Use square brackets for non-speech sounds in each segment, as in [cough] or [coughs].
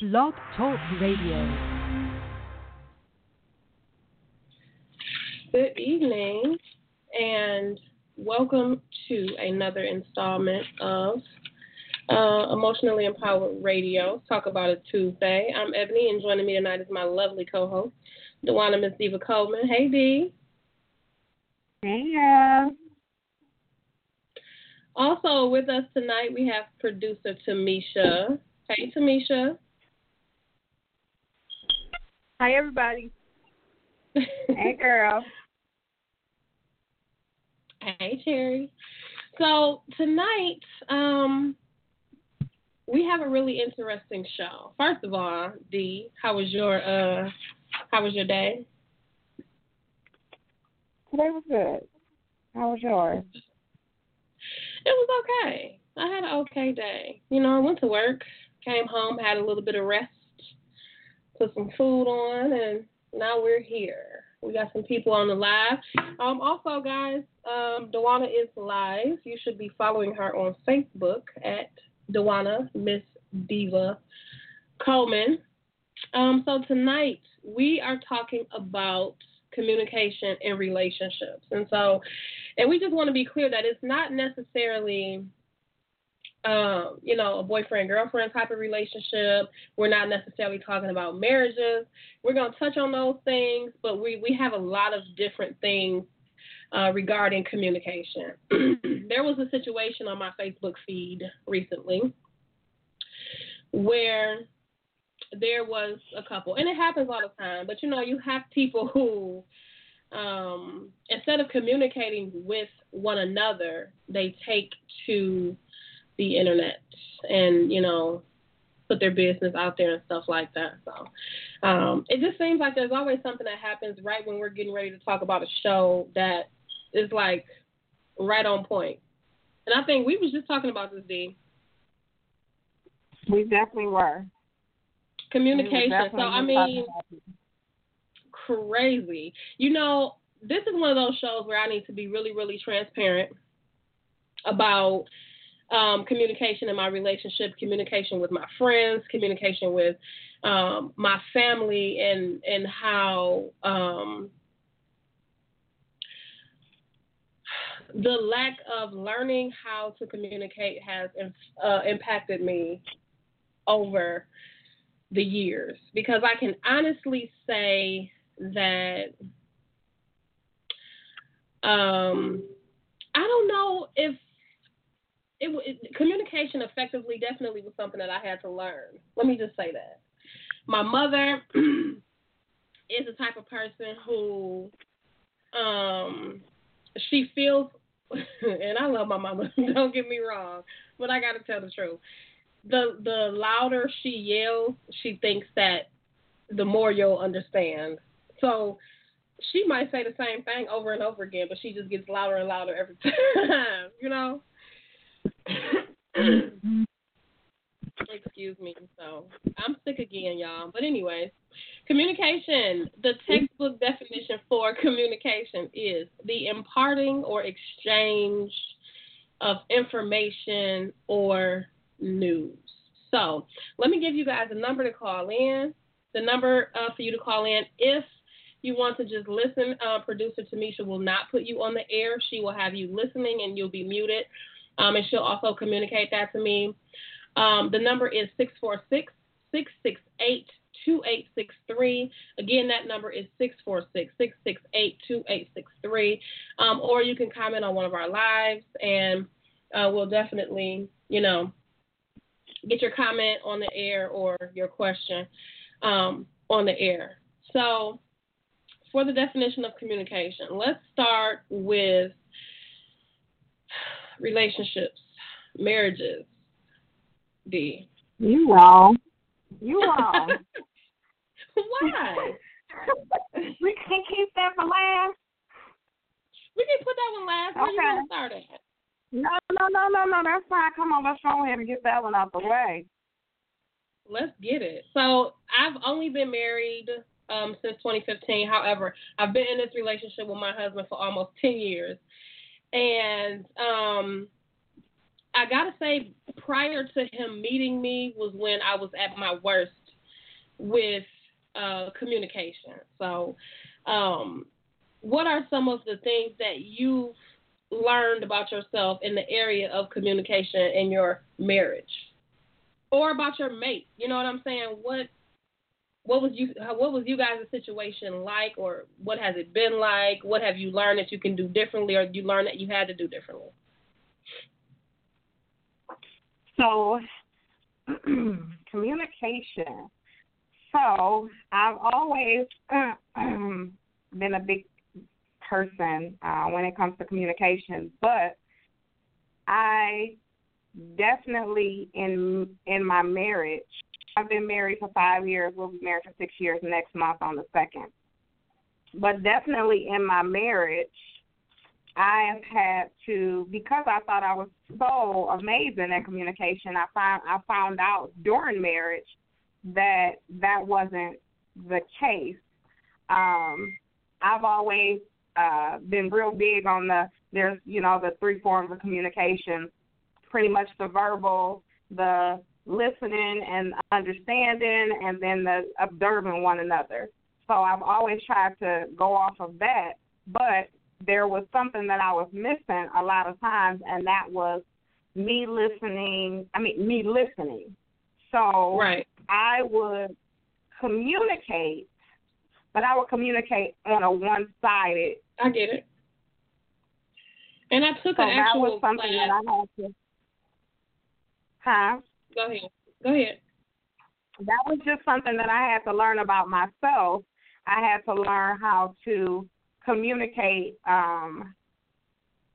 Blog Talk Radio. Good evening, and welcome to another installment of uh, Emotionally Empowered Radio. Talk about it Tuesday. I'm Ebony, and joining me tonight is my lovely co-host, DaWanna Miss Diva Coleman. Hey, Dee. Hey, yeah. Also with us tonight, we have producer Tamisha. Hey, Tamisha. Hi, everybody. [laughs] hey, girl. Hey, Cherry. So tonight, um, we have a really interesting show. First of all, Dee, how was your uh, how was your day? Today was good. How was yours? It was okay. I had an okay day. You know, I went to work, came home, had a little bit of rest, put some food on, and now we're here. We got some people on the live. Um, also, guys, um, DaWanna is live. You should be following her on Facebook at DaWanna Miss Diva Coleman. Um, so tonight we are talking about communication and relationships, and so, and we just want to be clear that it's not necessarily um, you know, a boyfriend girlfriend type of relationship. We're not necessarily talking about marriages. We're going to touch on those things, but we, we have a lot of different things uh, regarding communication. [clears throat] there was a situation on my Facebook feed recently where there was a couple, and it happens all the time, but you know, you have people who, um, instead of communicating with one another, they take to the internet and you know put their business out there and stuff like that. So um, it just seems like there's always something that happens right when we're getting ready to talk about a show that is like right on point. And I think we was just talking about this, D. We definitely were. Communication. We so I mean, crazy. You know, this is one of those shows where I need to be really, really transparent about um, communication in my relationship, communication with my friends, communication with um, my family, and and how um, the lack of learning how to communicate has uh, impacted me over the years. Because I can honestly say that um, I don't know if it, it, communication effectively definitely was something that I had to learn. Let me just say that. My mother [clears throat] is the type of person who um she feels [laughs] and I love my mama, [laughs] don't get me wrong, but I got to tell the truth. The the louder she yells, she thinks that the more you'll understand. So she might say the same thing over and over again, but she just gets louder and louder every [laughs] time, you know? [laughs] Excuse me. So I'm sick again, y'all. But anyways, communication. The textbook definition for communication is the imparting or exchange of information or news. So let me give you guys a number to call in. The number uh, for you to call in if you want to just listen. Uh, Producer Tamisha will not put you on the air. She will have you listening and you'll be muted. Um, and she'll also communicate that to me. Um, the number is 646 668 2863. Again, that number is 646 668 2863. Um, or you can comment on one of our lives, and uh, we'll definitely, you know, get your comment on the air or your question um, on the air. So, for the definition of communication, let's start with relationships, marriages. D. You wrong. You [laughs] wrong. Why? [laughs] we can keep that for last. We can put that one last. Where okay. you want to start at? No, no, no, no, no. That's fine. Come on, let's go ahead and get that one out the way. Let's get it. So I've only been married um, since 2015. However, I've been in this relationship with my husband for almost 10 years. And um, I gotta say, prior to him meeting me was when I was at my worst with uh, communication. So, um, what are some of the things that you've learned about yourself in the area of communication in your marriage, or about your mate? You know what I'm saying? What what was you what was you guys' situation like, or what has it been like? What have you learned that you can do differently, or you learned that you had to do differently? So, [clears throat] communication. So, I've always [clears throat] been a big person uh, when it comes to communication, but I definitely in in my marriage. I've been married for five years. We'll be married for six years next month on the second. But definitely in my marriage, I have had to because I thought I was so amazing at communication. I found I found out during marriage that that wasn't the case. Um, I've always uh, been real big on the there's you know the three forms of communication, pretty much the verbal, the listening and understanding, and then the observing one another. So I've always tried to go off of that, but there was something that I was missing a lot of times, and that was me listening. I mean, me listening. So right. I would communicate, but I would communicate on a one-sided. I get it. And I took so an actual that was something class. that I had to. Huh? Go ahead. Go ahead. That was just something that I had to learn about myself. I had to learn how to communicate um,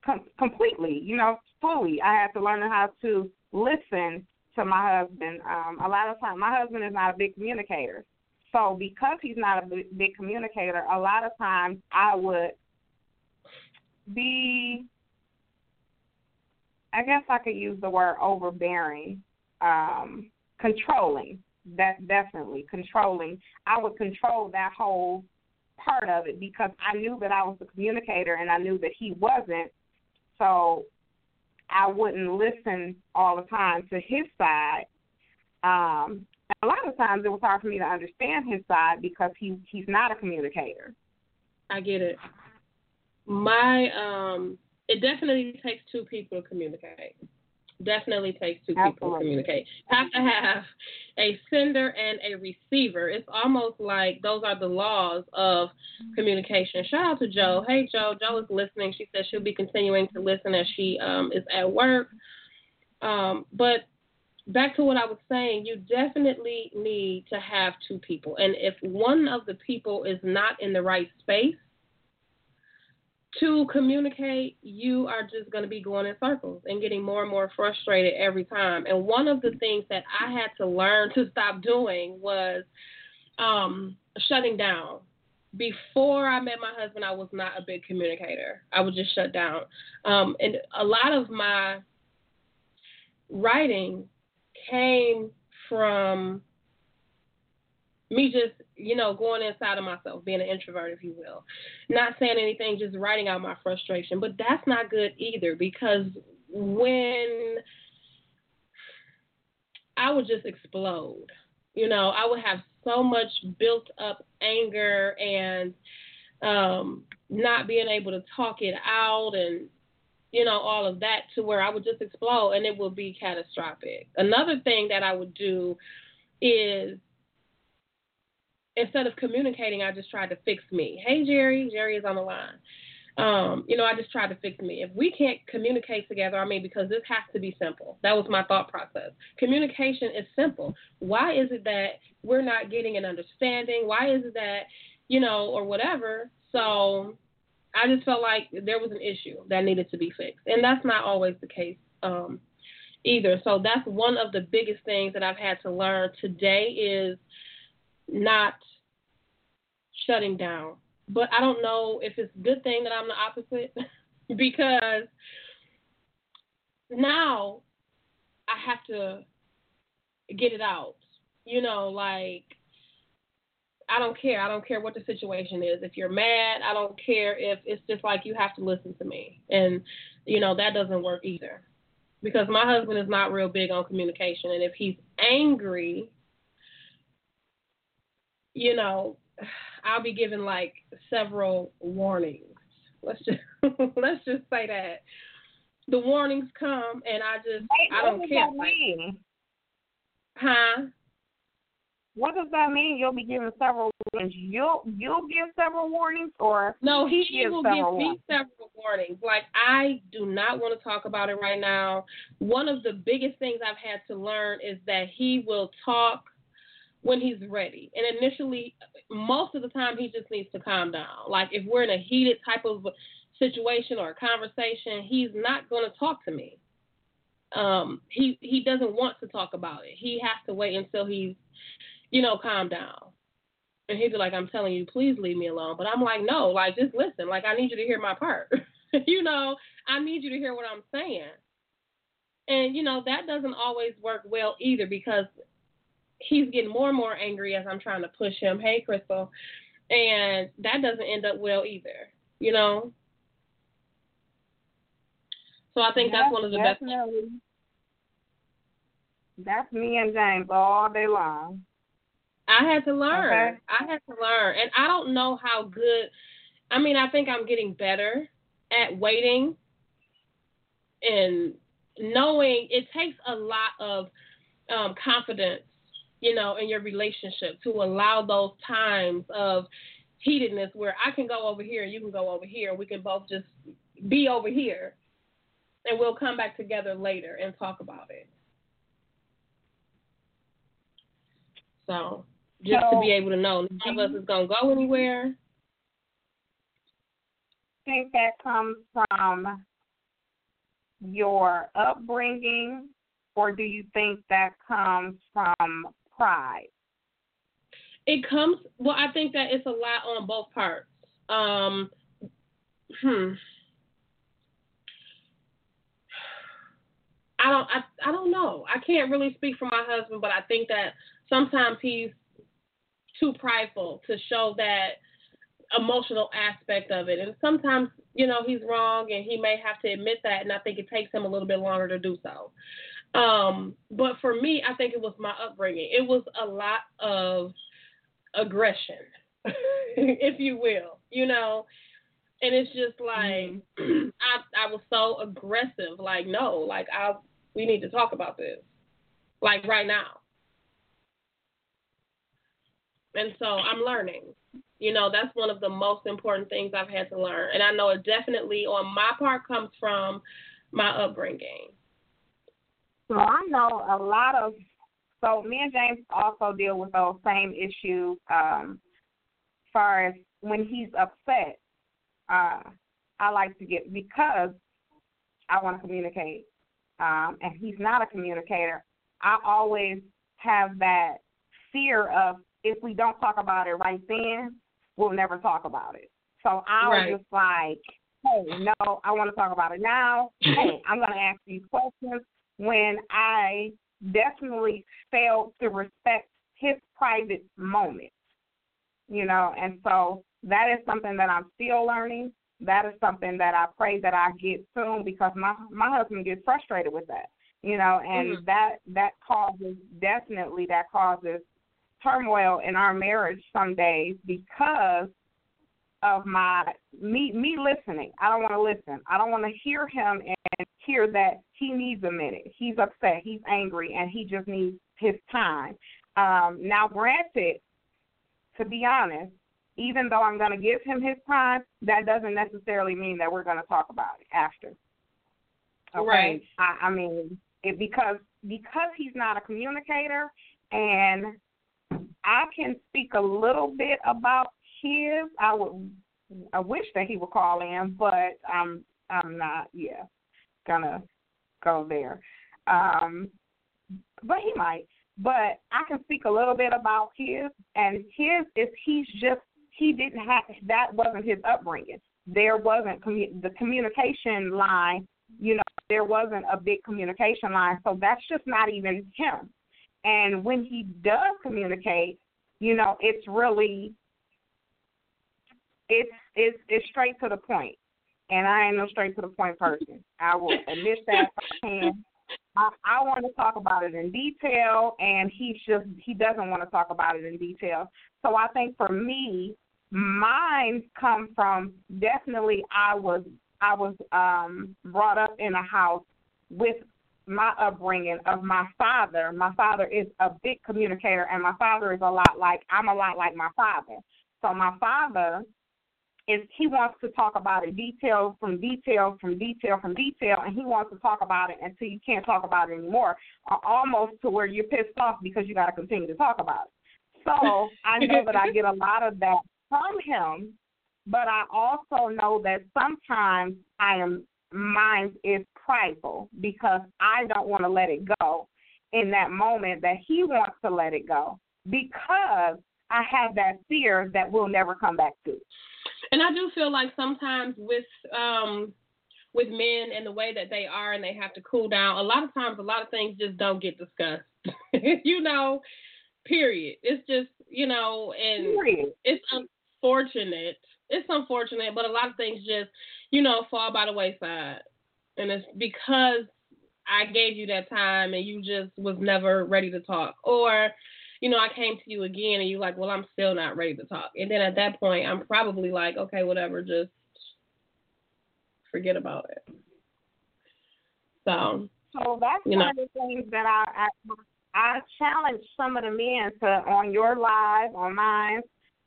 com- completely, you know, fully. I had to learn how to listen to my husband. Um, a lot of times, my husband is not a big communicator. So because he's not a big, big communicator, a lot of times I would be, I guess I could use the word overbearing, um, controlling. That definitely controlling. I would control that whole part of it because I knew that I was the communicator and I knew that he wasn't. So I wouldn't listen all the time to his side. Um, a lot of times it was hard for me to understand his side because he he's not a communicator. I get it. My um, it definitely takes two people to communicate. Definitely takes two people to communicate. Have to have a sender and a receiver. It's almost like those are the laws of communication. Shout out to Joe. Hey Joe, Joe is listening. She says she'll be continuing to listen as she um, is at work. Um, but back to what I was saying, you definitely need to have two people. And if one of the people is not in the right space to communicate, you are just going to be going in circles and getting more and more frustrated every time. And one of the things that I had to learn to stop doing was um, shutting down. Before I met my husband, I was not a big communicator. I would just shut down. Um, and a lot of my writing came from me just, you know, going inside of myself, being an introvert, if you will. Not saying anything, just writing out my frustration. But that's not good either because when I would just explode, you know, I would have so much built up anger and um, not being able to talk it out and you know, all of that to where I would just explode and it would be catastrophic. Another thing that I would do is instead of communicating, I just tried to fix me. Hey, Jerry, Jerry is on the line. Um, you know, I just tried to fix me. If we can't communicate together, I mean, because this has to be simple. That was my thought process. Communication is simple. Why is it that we're not getting an understanding? Why is it that, you know, or whatever? So I just felt like there was an issue that needed to be fixed, and that's not always the case um, either. So that's one of the biggest things that I've had to learn today is not shutting down. But I don't know if it's a good thing that I'm the opposite [laughs] because now I have to get it out. You know, like I don't care. I don't care what the situation is. If you're mad, I don't care if it's just like you have to listen to me. And, you know, that doesn't work either. Because my husband is not real big on communication. And if he's angry, you know, I'll be given like several warnings. Let's just [laughs] let's just say that the warnings come, and I just I don't does care. that mean? Huh? What does that mean? You'll be given several warnings. You'll you'll give several warnings, or No, he gives will give several me several warnings. Like I do not want to talk about it right now. One of the biggest things I've had to learn is that he will talk when he's ready. And initially, most of the time, he just needs to calm down. Like if we're in a heated type of situation or conversation, he's not going to talk to me. Um, he he doesn't want to talk about it. He has to wait until he's, you know, calmed down. And he'd be like, I'm telling you, please leave me alone. But I'm like, no, like, just listen. Like, I need you to hear my part. [laughs] you know, I need you to hear what I'm saying. And, you know, that doesn't always work well either because he's getting more and more angry as I'm trying to push him. Hey, Crystal. And that doesn't end up well either, you know? So I think that's one of the best. definitely. That's me and James all day long. I had to learn. Okay. I had to learn. And I don't know how good I mean, I think I'm getting better at waiting and knowing it takes a lot of um, confidence, you know, in your relationship to allow those times of heatedness where I can go over here and you can go over here. We can both just be over here and we'll come back together later and talk about it. So just to be able to know none of us is gonna go anywhere. I think that comes from your upbringing, or do you think that comes from pride? It comes well, I think that it's a lot on both parts. Um hmm. I don't I, I don't know. I can't really speak for my husband, but I think that sometimes he's too prideful to show that emotional aspect of it. And sometimes, you know, he's wrong and he may have to admit that and I think it takes him a little bit longer to do so. Um, but for me, I think it was my upbringing. It was a lot of aggression, [laughs] if you will, you know. And it's just like [clears throat] I I was so aggressive, like no, like I we need to talk about this. Like right now. And so I'm learning. You know, that's one of the most important things I've had to learn. And I know it definitely on my part comes from my upbringing. So I know a lot of. So me and James also deal with those same issues. Um, far as when he's upset, uh, I like to get because I want to communicate, um, and he's not a communicator. I always have that fear of if we don't talk about it right then, we'll never talk about it. So I was Right. just like, hey, no, I want to talk about it now. hey, I'm going to ask these questions when I definitely failed to respect his private moment. You know, and so that is something that I'm still learning. That is something that I pray that I get soon because my my husband gets frustrated with that. You know, and Mhm. that that causes definitely that causes turmoil in our marriage some days because of my me me listening. I don't want to listen. I don't want to hear him and hear that he needs a minute. He's upset. He's angry, and he just needs his time. Um, now, granted, to be honest, even though I'm going to give him his time, that doesn't necessarily mean that we're going to talk about it after. Okay. Right. I, I mean, it, because because he's not a communicator, and I can speak a little bit about his. I would. I wish that he would call in, but I'm. I'm not. Yeah, gonna go there. Um, but he might. But I can speak a little bit about his, and his is he's just he didn't have that wasn't his upbringing. There wasn't commu- the communication line. You know, there wasn't a big communication line, so that's just not even him. And when he does communicate, you know, it's really it's it's it's straight to the point. And I ain't no straight to the point person. I will admit that if I can. I, I want to talk about it in detail, and he just he doesn't want to talk about it in detail. So I think for me, mine come from definitely I was I was um brought up in a house with my upbringing of my father. My father is a big communicator, and my father is a lot like I'm a lot like my father. So my father is he wants to talk about it detail from detail from detail from detail, and he wants to talk about it until you can't talk about it anymore, almost to where you're pissed off because you got to continue to talk about it. So [laughs] I know that I get a lot of that from him, but I also know that sometimes I am mine is prideful because I don't want to let it go in that moment that he wants to let it go because I have that fear that we'll never come back to. And I do feel like sometimes with um with men and the way that they are and they have to cool down, a lot of times a lot of things just don't get discussed. [laughs] you know, period. It's just, you know, and period. it's unfortunate. It's unfortunate, but a lot of things just, you know, fall by the wayside. And it's because I gave you that time and you just was never ready to talk. Or you know, I came to you again and you're like, well, I'm still not ready to talk. And then at that point, I'm probably like, okay, whatever, just forget about it. So, so that's you one of the things that I, I I challenge some of the men to on your live on mine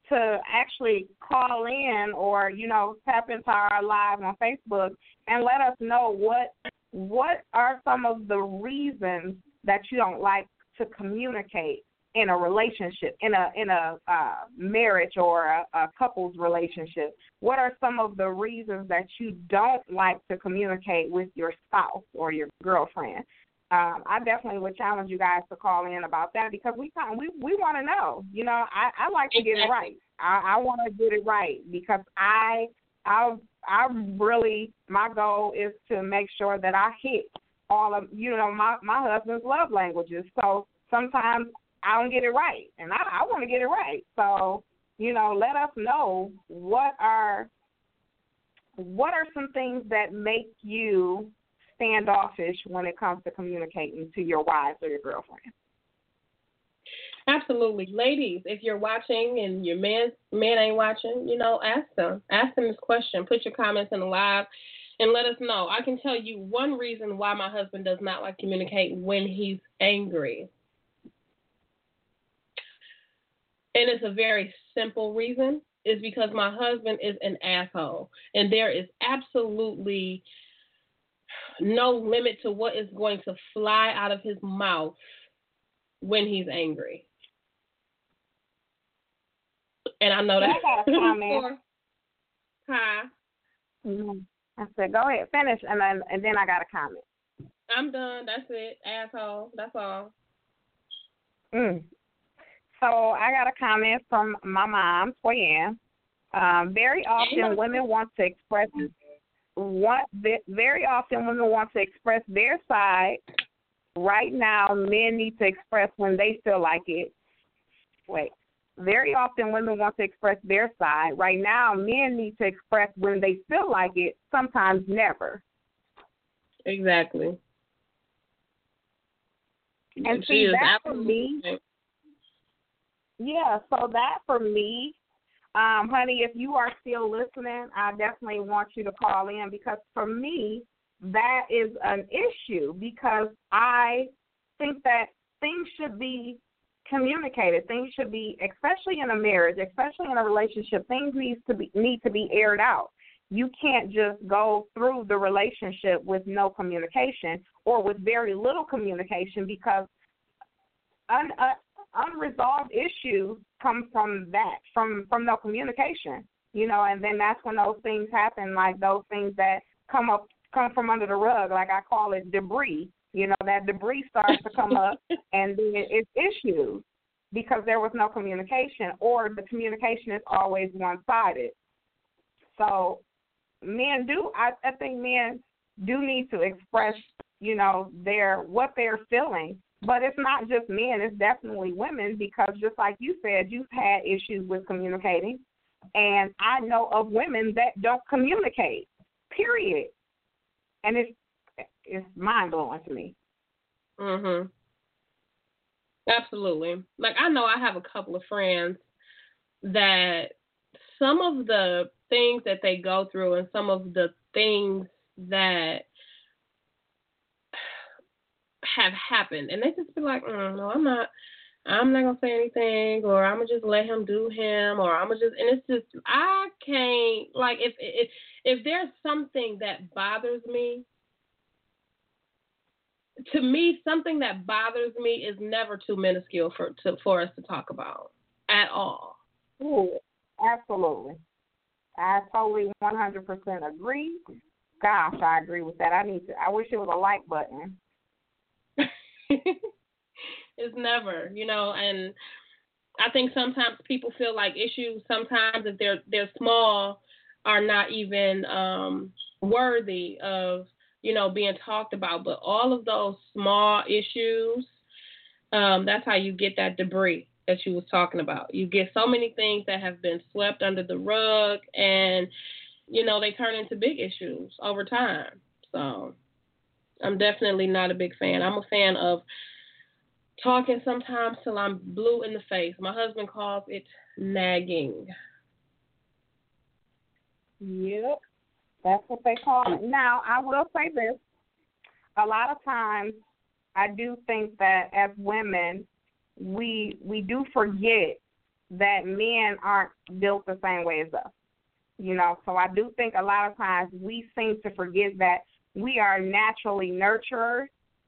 to actually call in or you know tap into our live on Facebook and let us know what what are some of the reasons that you don't like to communicate in a relationship, in a in a uh, marriage or a, a couple's relationship? What are some of the reasons that you don't like to communicate with your spouse or your girlfriend? Um, I definitely would challenge you guys to call in about that because we we we want to know. You know, I, I like to get it right. I, I want to get it right because I I I really my goal is to make sure that I hit all of you know my my husband's love languages. So sometimes I don't get it right, and I, I want to get it right. So, you know, let us know what are what are some things that make you standoffish when it comes to communicating to your wives or your girlfriend. Absolutely, ladies. If you're watching and your man man ain't watching, you know, ask them. Ask them this question. Put your comments in the live and let us know. I can tell you one reason why my husband does not like communicate when he's angry. And it's a very simple reason is because my husband is an asshole. And there is absolutely no limit to what is going to fly out of his mouth when he's angry. And I know that. I got a [laughs] comment. Hi. Mm-hmm. I said, go ahead, finish, and then and then I got a comment. I'm done. That's it, asshole. That's all. Mm. So I got a comment from my mom, Toyanne. Um, very often women want to express want very often women want to express their side. Right now, men need to express when they feel like it. Wait. Very often women want to express their side. Right now, men need to express when they feel like it, sometimes never. Exactly. And see, that for me, yeah, so that for me, um, honey, if you are still listening, I definitely want you to call in because for me, that is an issue because I think that things should be communicated. Things should be, especially in a marriage, especially in a relationship, things needs to be need to be aired out. You can't just go through the relationship with no communication or with very little communication because un, uh, unresolved issues come from that, from from no communication. You know, and then that's when those things happen, like those things that come up come from under the rug, like I call it debris. You know, that debris starts to come up, [laughs] and then it's issues because there was no communication, or the communication is always one sided. So, men do. I, I think men do need to express, you know, their what they're feeling but it's not just men, it's definitely women because just like you said, you've had issues with communicating. And I know of women that don't communicate. Period. And it's it's mind blowing to me. Mhm. Absolutely. Like I know I have a couple of friends that some of the things that they go through and some of the things that have happened and they just be like, mm, no, I'm not I'm not gonna say anything, or I'm gonna just let him do him, or I'm gonna just, and it's just I can't like if if if there's something that bothers me, to me something that bothers me is never too minuscule for to for us to talk about at all. Ooh, absolutely. I totally 100% agree. Gosh, I agree with that. I need to. I wish it was a like button. [laughs] it's never, you know, and I think sometimes people feel like issues sometimes if they're they're small are not even um worthy of, you know, being talked about. But all of those small issues, um, that's how you get that debris that you was talking about. You get so many things that have been swept under the rug and you know, they turn into big issues over time. So I'm definitely not a big fan. I'm a fan of talking sometimes till I'm blue in the face. My husband calls it nagging. Yep, that's what they call it. Now, I will say this: a lot of times, I do think that as women, we we do forget that men aren't built the same way as us. You know, so I do think a lot of times we seem to forget that we are naturally nurturers.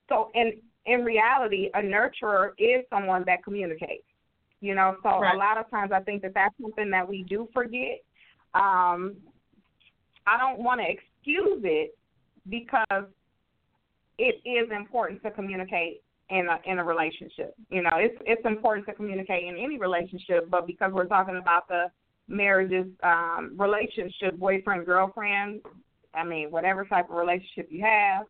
So, in in reality, a nurturer is someone that communicates. You know, so right. a lot of times I think that that's something that we do forget. Um, I don't want to excuse it because it is important to communicate in a in a relationship. You know, it's it's important to communicate in any relationship, but because we're talking about the marriages, um, relationship, boyfriend, girlfriend, I mean, whatever type of relationship you have,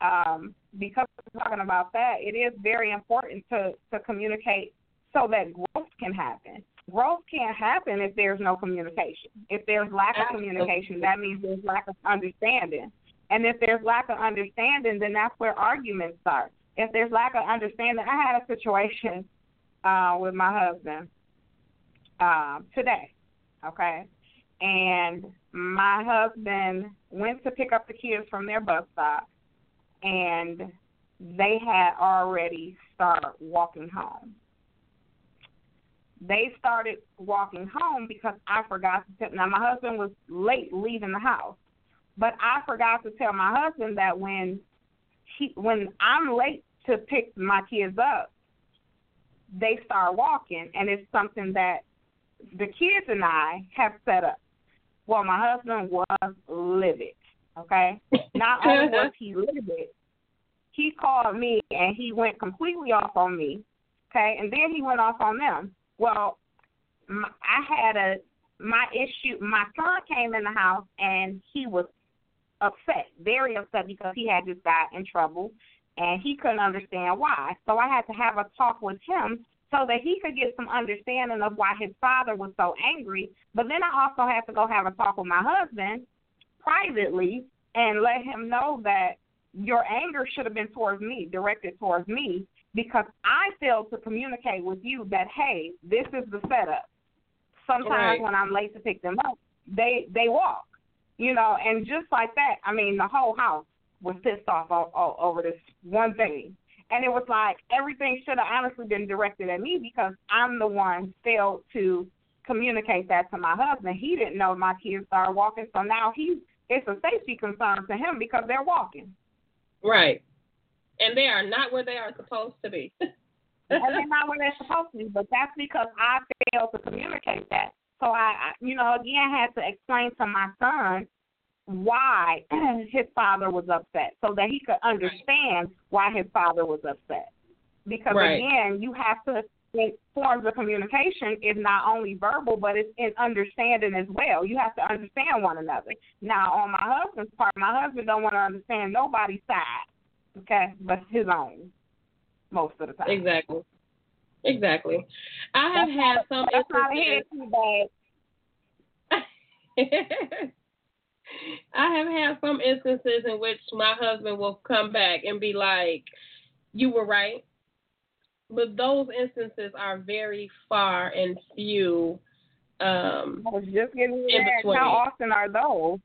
um, because we're talking about that, it is very important to, to communicate so that growth can happen. Growth can't happen if there's no communication. If there's lack of communication, that means there's lack of understanding. And if there's lack of understanding, then that's where arguments start. If there's lack of understanding, I had a situation uh, with my husband uh, today, okay? And my husband went to pick up the kids from their bus stop, and they had already started walking home. They started walking home because I forgot to tell. Now my husband was late leaving the house, but I forgot to tell my husband that when he when I'm late to pick my kids up, they start walking, and it's something that the kids and I have set up. Well, my husband was livid. Okay, [laughs] not only was he livid, he called me and he went completely off on me. Okay, and then he went off on them. Well, my, I had a my issue. My son came in the house and he was upset, very upset because he had just got in trouble and he couldn't understand why. So I had to have a talk with him so that he could get some understanding of why his father was so angry. But then I also had to go have a talk with my husband privately and let him know that your anger should have been towards me, directed towards me, because I failed to communicate with you that hey, this is the setup. Sometimes right. when I'm late to pick them up, they they walk, you know, and just like that, I mean, the whole house was pissed off all, all, over this one thing. And it was like everything should have honestly been directed at me because I'm the one failed to communicate that to my husband. He didn't know my kids started walking, so now he's it's a safety concern to him because they're walking. Right. And they are not where they are supposed to be. [laughs] and they're not where they're supposed to be, but that's because I failed to communicate that. So I, I you know, again had to explain to my son why [clears throat] his father was upset so that he could understand why his father was upset. Because right. again, you have to forms of communication is not only verbal but it's in understanding as well. You have to understand one another. Now on my husband's part, my husband don't want to understand nobody's side. Okay, but his own most of the time. Exactly. Exactly. I have that's had some instances. [laughs] I have had some instances in which my husband will come back and be like, you were right. But those instances are very far and few. Um, I was just getting in between. How often are those?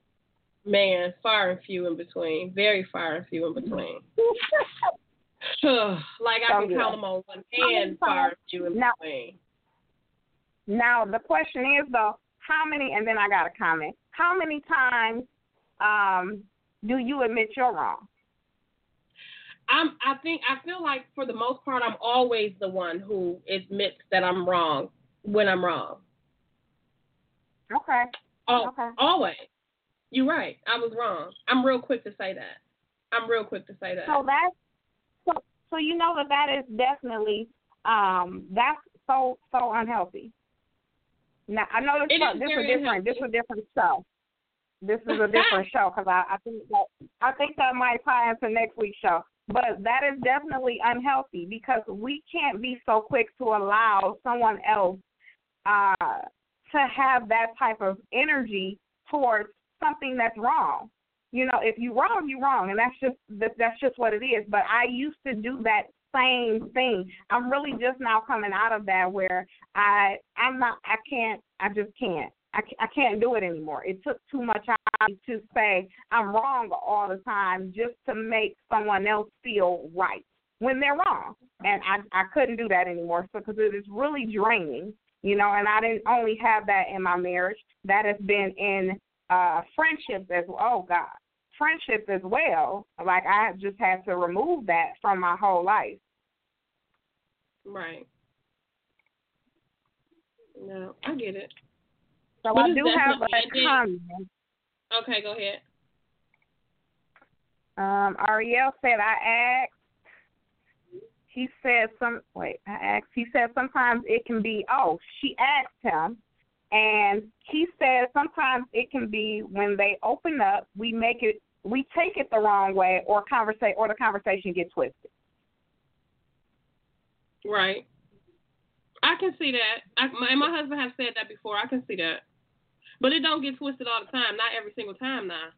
man, far and few in between. Very far and few in between. [sighs] like I can count them on one hand, far and few in Now- between. Now the question is though, how many? And then I got a comment. How many times um, do you admit you're wrong? I'm. I think. I feel like for the most part, I'm always the one who admits that I'm wrong when I'm wrong. Okay. Al- Okay. Always. You're right. I was wrong. I'm real quick to say that. I'm real quick to say that. So that's so so you know that that is definitely um that's so so unhealthy. Now I know this is this is different this is a different [laughs] show. This is a different show because I I think that I think that might tie into next week's show. But that is definitely unhealthy because we can't be so quick to allow someone else uh to have that type of energy towards something that's wrong you know, if you're wrong, you're wrong, and that's just that, that's just what it is. But I used to do that same thing. I'm really just now coming out of that where I I'm not I can't I just can't I, I can't do it anymore. It took too much out of me to say I'm wrong all the time just to make someone else feel right when they're wrong, and I I couldn't do that anymore. So because it is really draining, you know. And I didn't only have that in my marriage. That has been in uh friendships as well. Oh God, friendships as well. Like I just had to remove that from my whole life. right. No, I get it. So But I do have a comment. Okay, go ahead. Um, Ariel said I asked. He said some. Wait, I asked. He said sometimes it can be. Oh, she asked him, and he said sometimes it can be when they open up, we make it, we take it the wrong way, or conversate, or the conversation gets twisted. Right. I can see that. I, my, and my husband has said that before. I can see that. But it don't get twisted all the time. Not every single time now.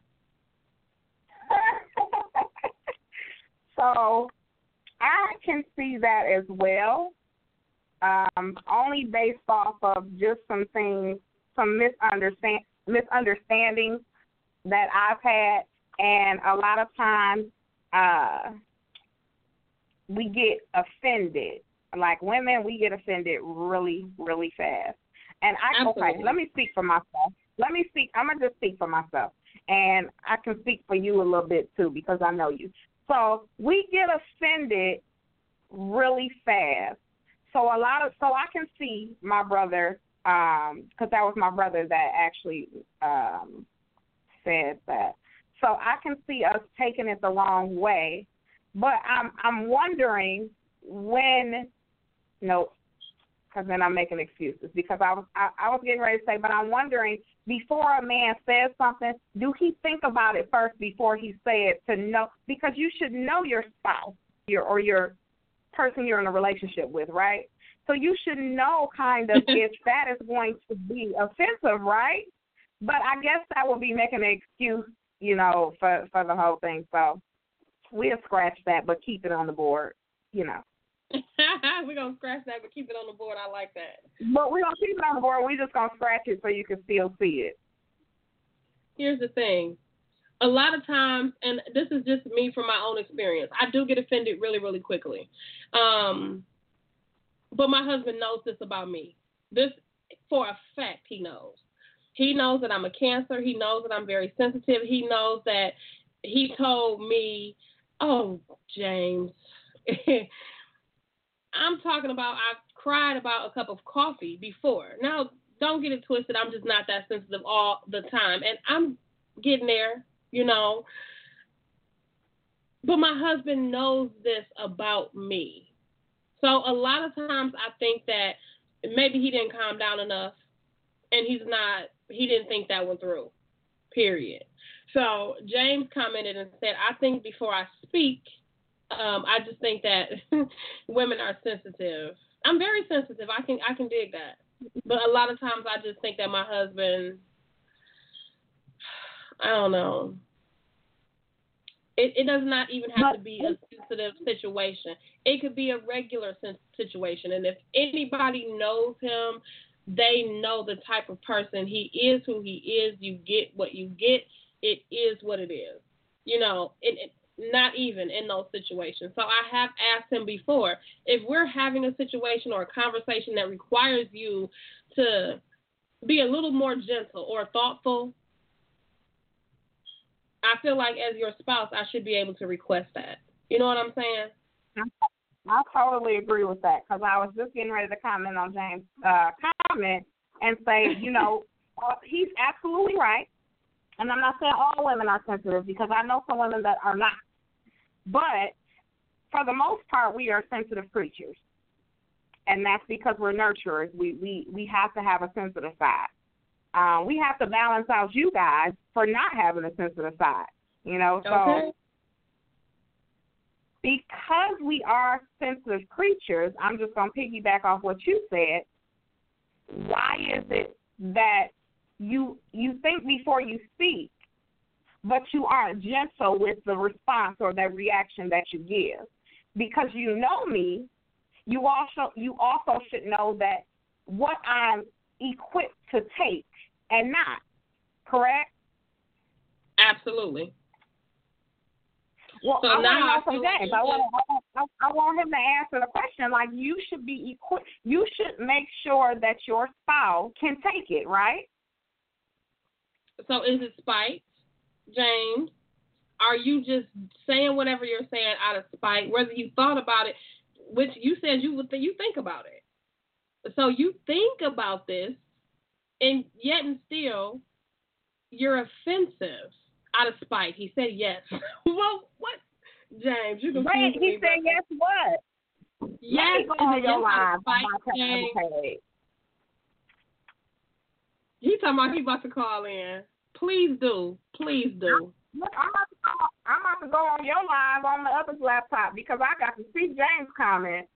[laughs] so I can see that as well. Um, only based off of just some things, some misunderstand misunderstandings that I've had, and a lot of times uh, we get offended. Like women, we get offended really, really fast. And I okay, Absolutely. let me speak for myself. Let me speak. I'm gonna just speak for myself, and I can speak for you a little bit too because I know you. So we get offended really fast. So a lot of so I can see my brother um because that was my brother that actually um said that. So I can see us taking it the wrong way, but I'm I'm wondering when no because then I'm making excuses because I was I, I was getting ready to say, but I'm wondering before a man says something, do he think about it first before he say it to know because you should know your spouse, your or your person you're in a relationship with, right? So you should know kind of [laughs] if that is going to be offensive, right? But I guess that would be making an excuse, you know, for for the whole thing. So we'll scratch that, but keep it on the board, you know. [laughs] We're gonna scratch that, but keep it on the board. I like that. But we're gonna keep it on the board. We're just gonna scratch it so you can still see it. Here's the thing. A lot of times, and this is just me from my own experience, I do get offended really, really quickly. Um, but my husband knows this about me. This, for a fact, he knows. He knows that I'm a cancer. He knows that I'm very sensitive. He knows that he told me, "Oh, James, [laughs] I'm talking about I've cried about a cup of coffee before. Now, don't get it twisted. I'm just not that sensitive all the time, and I'm getting there, you know. But my husband knows this about me. So a lot of times I think that maybe he didn't calm down enough and he's not he didn't think that one through. Period. So James commented and said, I think before I speak, um, I just think that [laughs] women are sensitive. I'm very sensitive. I can I can dig that. But a lot of times I just think that my husband [sighs] I don't know. It, it does not even have to be a sensitive situation. It could be a regular situation. And if anybody knows him, they know the type of person he is, who he is. You get what you get. It is what it is. You know, it, it not even in those situations. So I have asked him before if we're having a situation or a conversation that requires you to be a little more gentle or thoughtful, I feel like as your spouse, I should be able to request that. You know what I'm saying? I totally agree with that because I was just getting ready to comment on James' uh, comment and say, you know, [laughs] uh, he's absolutely right. And I'm not saying all women are sensitive because I know some women that are not. But for the most part, we are sensitive creatures, and that's because we're nurturers. We we we have to have a sensitive side. Uh, we have to balance out you guys for not having a sensitive side. You know, so okay. Because we are sensitive creatures, I'm just gonna piggyback off what you said. Why is it that you you think before you speak? but you aren't gentle with the response or the reaction that you give. Because you know me, you also you also should know that what I'm equipped to take and not. Correct? Absolutely. Well, so I now want to know James. I want, I, I want him to answer the question. Like you should be equipped. You should make sure that your spouse can take it, right? So is it spite? James? Are you just saying whatever you're saying out of spite, whether you thought about it, which you said you would th- you think about it. So you think about this, and yet and still, you're offensive out of spite. He said yes. [laughs] well, what, James? You can Wait, he said yes. What? Yes, on your line. He talking about he about to call in. Please do. Please do. Look, I'm about to go. I'm about to go on your live on the other's laptop because I got to see James' comment.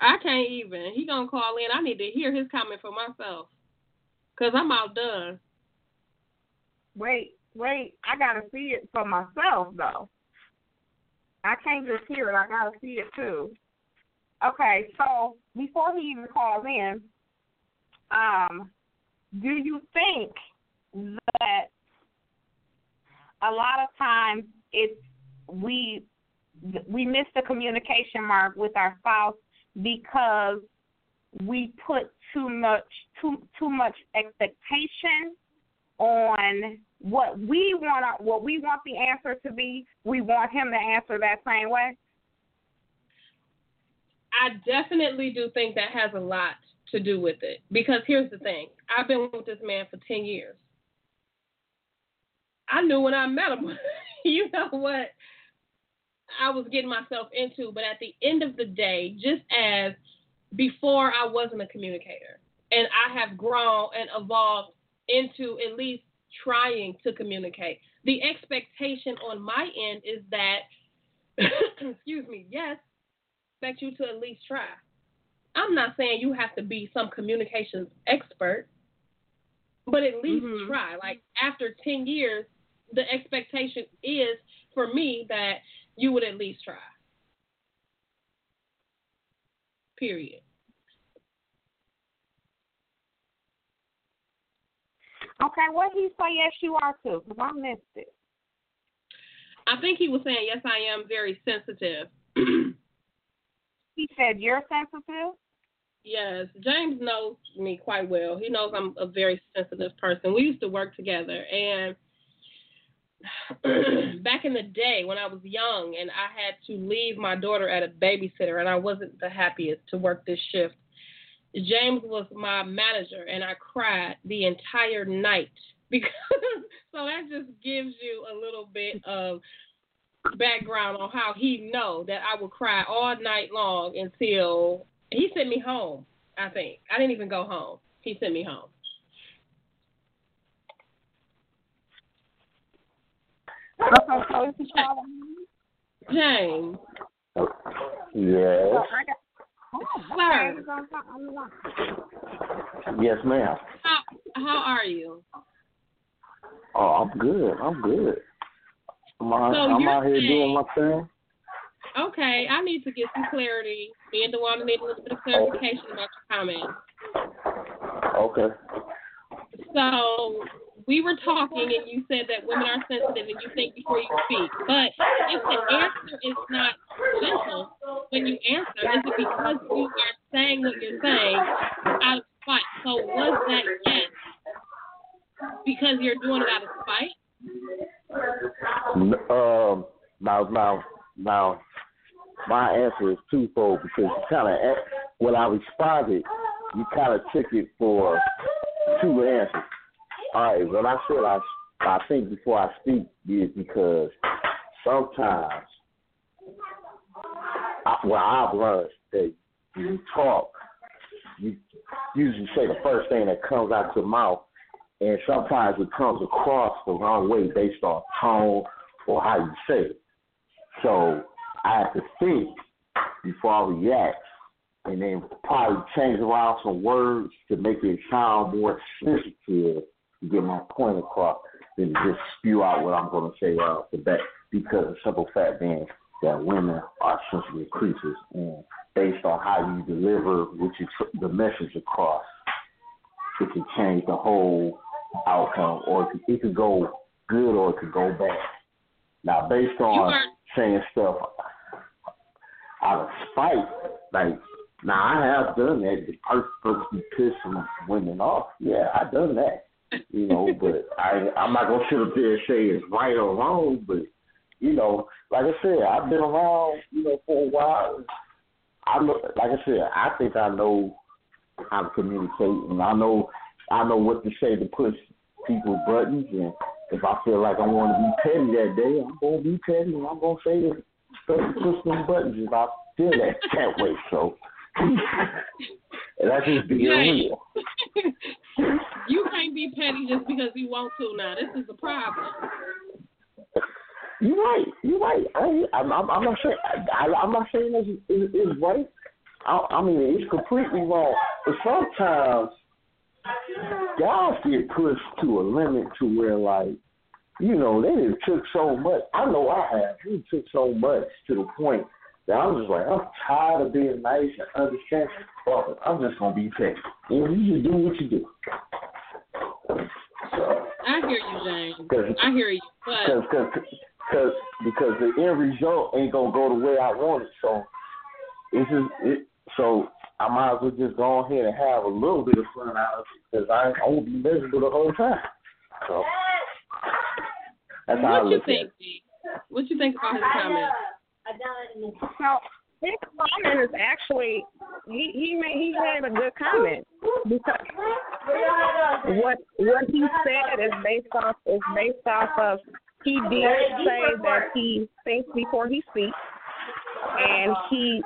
I can't even. He gonna call in. I need to hear his comment for myself, cause I'm outdone. Wait, wait. I gotta see it for myself though. I can't just hear it. I gotta see it too. Okay, so before he even calls in, um, do you think that a lot of times it's we we miss the communication mark with our spouse because we put too much too too much expectation on what we want what we want the answer to be. We want him to answer that same way. I definitely do think that has a lot to do with it because here's the thing: I've been with this man for ten years. I knew when I met him, [laughs] you know what I was getting myself into. But at the end of the day, just as before I wasn't a communicator, and I have grown and evolved into at least trying to communicate. The expectation on my end is that, [coughs] excuse me, yes, expect you to at least try. I'm not saying you have to be some communications expert, but at least mm-hmm. try. Like after 10 years, the expectation is for me that you would at least try. Period. Okay, what did he say yes you are too? Because I missed it. I think he was saying yes I am very sensitive. [clears throat] he said you're sensitive? Yes, James knows me quite well. He knows I'm a very sensitive person. We used to work together and [clears throat] back in the day when I was young and I had to leave my daughter at a babysitter and I wasn't the happiest to work this shift. James was my manager and I cried the entire night [laughs] because so that just gives you a little bit of background on how he know that I would cry all night long until he sent me home, I think. I didn't even go home. He sent me home. James. Yes. Sir. Yes, ma'am. How, how are you? Oh, I'm good. I'm good. I'm out, So I'm you're out here saying- doing my thing. Okay, I need to get some clarity. Me and DaWanna need a little bit of oh. clarification about your comment. Okay. So we were talking, and you said that women are sensitive, and you think before you speak. But if the answer is not gentle when you answer, is it because you are saying what you're saying out of spite? So was that yes because you're doing it out of spite? Um, now, now, now, my answer is twofold because you kind of, when I responded, you kind of took it for two answers. All right, when I said I, I think before I speak is because sometimes, I, well, I've learned that you talk, you usually say the first thing that comes out your mouth, and sometimes it comes across the wrong way based on tone or how you say it. So I have to think before I react, and then probably change around some words to make it sound more sensitive get my point across than to just spew out what I'm going to say right off the bat. Because the simple fact being that women are sensitive creatures, and based on how you deliver what you tr- the message across, it can change the whole outcome, or it could, it could go good or it could go bad. Now, based on are saying stuff out of spite, like now I have done that to pur- purposely piss some women off. Yeah, I done that. You know, but I I'm not gonna sit up there and say it's right or wrong, but you know, like I said, I've been around, you know, for a while. I know, like I said, I think I know how to communicate, and I know I know what to say to push people's buttons. And if I feel like I want to be petty that day, I'm gonna be petty, and I'm gonna say stuff to push them buttons if I feel that that way. So, [laughs] and that's just being real. [laughs] you can't be petty just because you want to. Now this is the problem. You're right. You're right. I, I'm, I'm, I'm not saying. I, I'm not saying it's, it's, it's right. I, I mean, it's completely wrong. But sometimes guys get pushed to a limit to where, like, you know, they just took so much. I know I have. We took so much to the point that I'm just like, I'm tired of being nice and understanding. Fuck it. I'm just gonna be petty. And you just do what you do. So. I hear you, James. Cause, I hear you, Cause, cause, cause, because the end result ain't gonna go the way I want it. So it's just it. So I might as well just go ahead and have a little bit of fun out of it because I, I won't be miserable the whole time. So that's how I what you look at think, it. What you think about his comment? So his comment is actually he he made he had a good comment because what what he said is based off is based off of he did say that he thinks before he speaks and he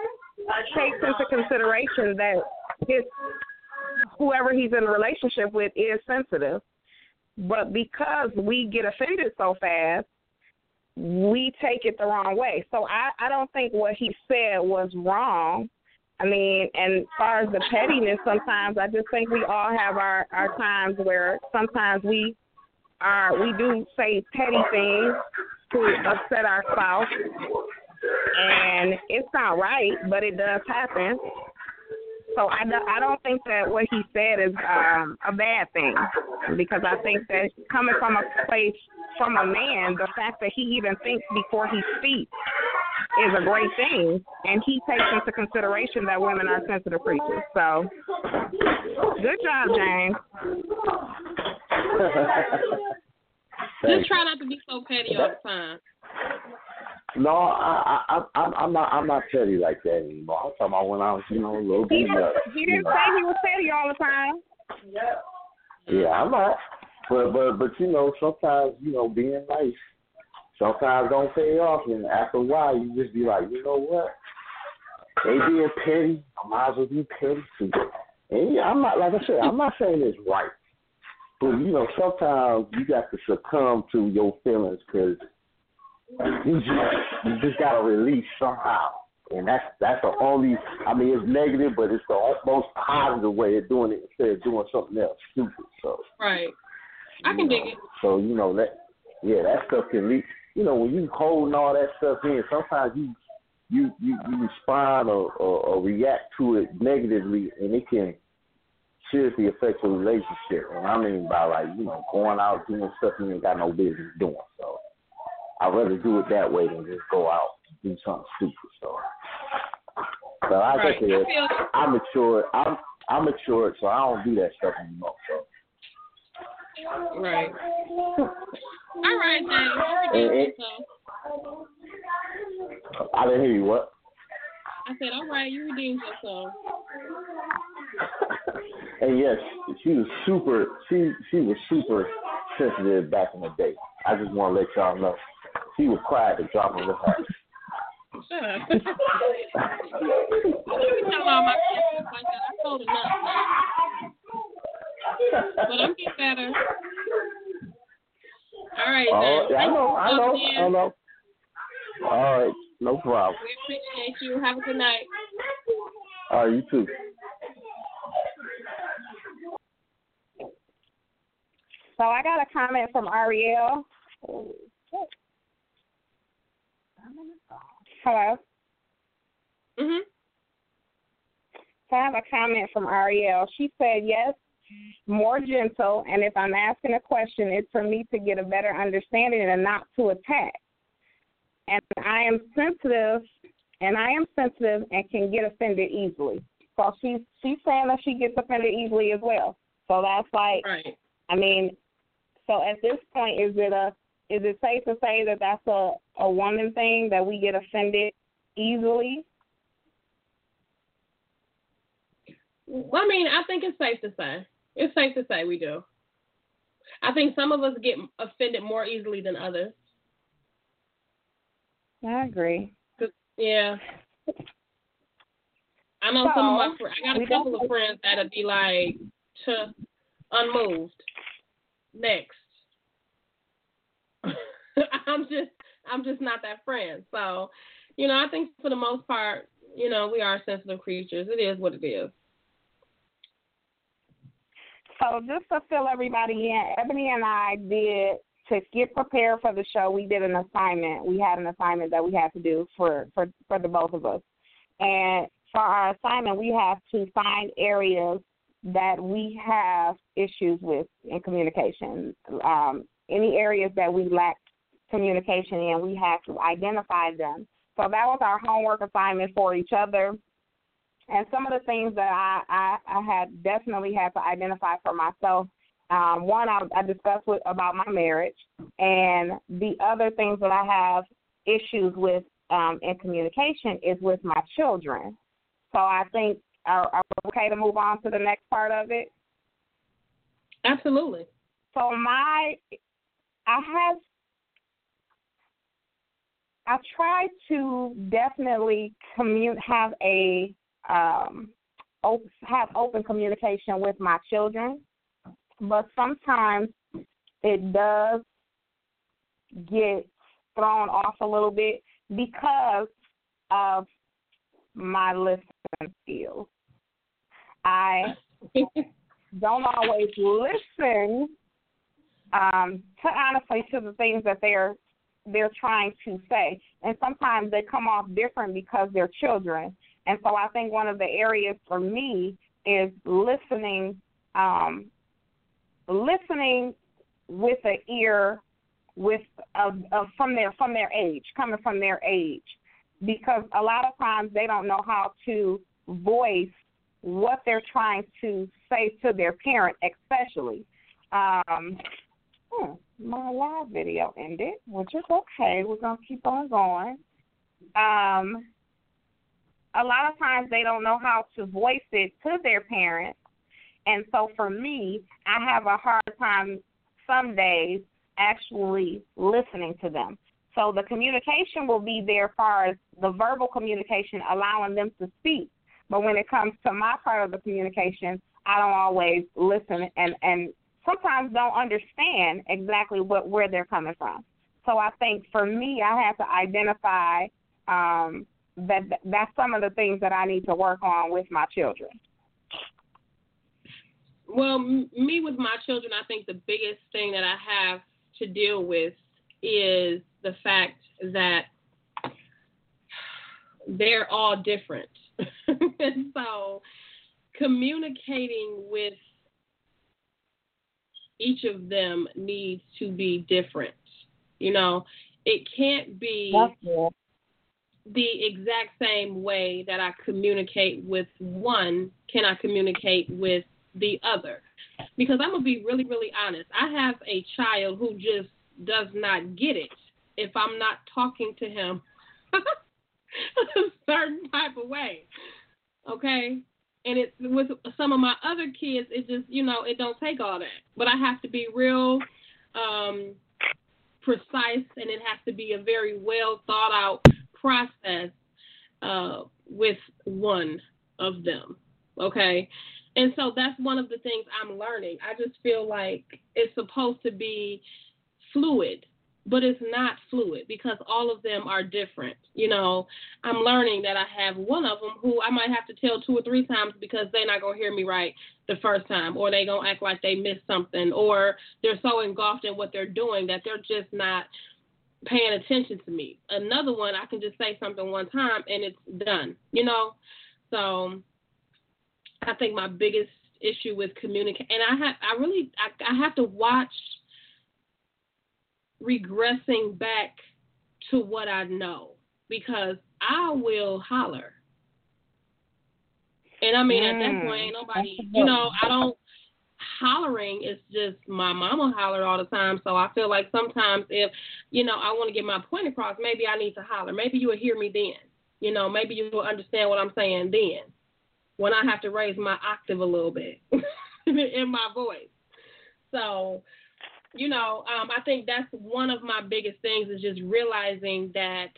takes into consideration that his whoever he's in a relationship with is sensitive. But because we get offended so fast, we take it the wrong way. So I, I don't think what he said was wrong. I mean, and as far as the pettiness, sometimes I just think we all have our our times where sometimes we are we do say petty things to upset our spouse, and it's not right, but it does happen. So I don't, I don't think that what he said is um, a bad thing because I think that coming from a place from a man, the fact that he even thinks before he speaks is a great thing, and he takes into consideration that women are sensitive creatures. So, good job, James. [laughs] Just try not to be so petty all the time. No, I, I, I, I'm- I'm not. I'm not petty like that anymore. I'm talking about when I was, you know, a little He bit nuts. he didn't know. say he was petty all the time. Yeah, I'm not. But but but you know, sometimes you know, being nice sometimes don't pay off, and after a while, you just be like, you know what? They being petty, I might as well be petty too. And yeah, I'm not like I said, I'm not saying it's right, but you know, sometimes you got to succumb to your feelings because you just you just gotta release somehow. And that's that's the only. I mean, it's negative, but it's the most positive way of doing it instead of doing something else stupid. So Right. I can know, dig it. So you know that, yeah, that stuff can lead you know, when you holding all that stuff in, sometimes you you you, you respond or, or, or react to it negatively, and it can seriously affect your relationship. And I mean by like you know going out doing stuff you ain't got no business doing. So I'd rather do it that way than just go out and do something stupid. So, so like right. I said, I'm mature. I'm I'm matured, so I don't do that stuff anymore. So. Right. [laughs] All right, then. Uh-huh. I didn't hear you. What? I said, all right, you redeemed yourself. [laughs] and yes, she was super. She she was super sensitive back in the day. I just want to let y'all know. She was quiet to drop of the hat. Shut up. you tell all my like that. I told enough. But I'm getting better. All right, oh, then. I know, I know, I know. All right, no problem. We appreciate you. Have a good night. All right, you too. So I got a comment from Ariel. Hello. Mhm. So I have a comment from Ariel. She said, "Yes, more gentle, and if I'm asking a question, it's for me to get a better understanding and not to attack. And I am sensitive, and I am sensitive and can get offended easily. So she's she's saying that she gets offended easily as well. So that's like, right. I mean, so at this point, is it a is it safe to say that that's a a woman thing that we get offended easily? Well, I mean, I think it's safe to say. It's safe to say we do. I think some of us get offended more easily than others. I agree. Yeah. I know so, some of my friends. I got a couple of friends that'll be like, to unmoved. Next. [laughs] I'm just, I'm just not that friend. So, you know, I think for the most part, you know, we are sensitive creatures. It is what it is. So just to fill everybody in, Ebony and I did to get prepared for the show. We did an assignment. We had an assignment that we had to do for for for the both of us, and for our assignment, we have to find areas that we have issues with in communication. Um, any areas that we lack communication in, we have to identify them. So that was our homework assignment for each other and some of the things that I, I, I had definitely had to identify for myself. Um, one, I, I discussed with, about my marriage, and the other things that I have issues with um, in communication is with my children. So I think are, are we okay to move on to the next part of it? Absolutely. So my, I have I try to definitely commute have a um, op- have open communication with my children, but sometimes it does get thrown off a little bit because of my listening skills. I [laughs] don't always listen um, to honestly to the things that they're they're trying to say, and sometimes they come off different because they're children. And so I think one of the areas for me is listening, um, listening with an ear with from their from their age, coming from their age, because a lot of times they don't know how to voice what they're trying to say to their parent, especially. Um, hmm, my live video ended, which is okay. We're gonna keep on going. Um, a lot of times they don't know how to voice it to their parents. And so for me, I have a hard time some days actually listening to them. So the communication will be there as far as the verbal communication, allowing them to speak. But when it comes to my part of the communication, I don't always listen and, and sometimes don't understand exactly what where they're coming from. So I think for me, I have to identify um, that that's some of the things that I need to work on with my children. Well, m- me with my children, I think the biggest thing that I have to deal with is the fact that they're all different. and [laughs] so communicating with each of them needs to be different. You know, it can't be the exact same way that I communicate with one, can I communicate with the other? Because I'm going to be really, really honest. I have a child who just does not get it if I'm not talking to him [laughs] a certain type of way. Okay? And it with some of my other kids, it just you know it don't take all that. But I have to be real um, precise, and it has to be a very well thought out process uh, with one of them. Okay, and so that's one of the things I'm learning. I just feel like it's supposed to be fluid but it's not fluid because all of them are different. You know, I'm learning that I have one of them who I might have to tell two or three times because they're not gonna hear me right the first time, or they're gonna act like they missed something, or they're so engulfed in what they're doing that they're just not paying attention to me. Another one, I can just say something one time and it's done. You know, so I think my biggest issue with communication, and I have, I really, I, I have to watch regressing back to what I know because I will holler. And I mean, mm. at that point, ain't nobody, you know, I don't, hollering is just my mama holler all the time. So I feel like sometimes if, you know, I want to get my point across, maybe I need to holler. Maybe you will hear me then. You know, maybe you will understand what I'm saying then when I have to raise my octave a little bit [laughs] in my voice. So you know, um, I think that's one of my biggest things is just realizing that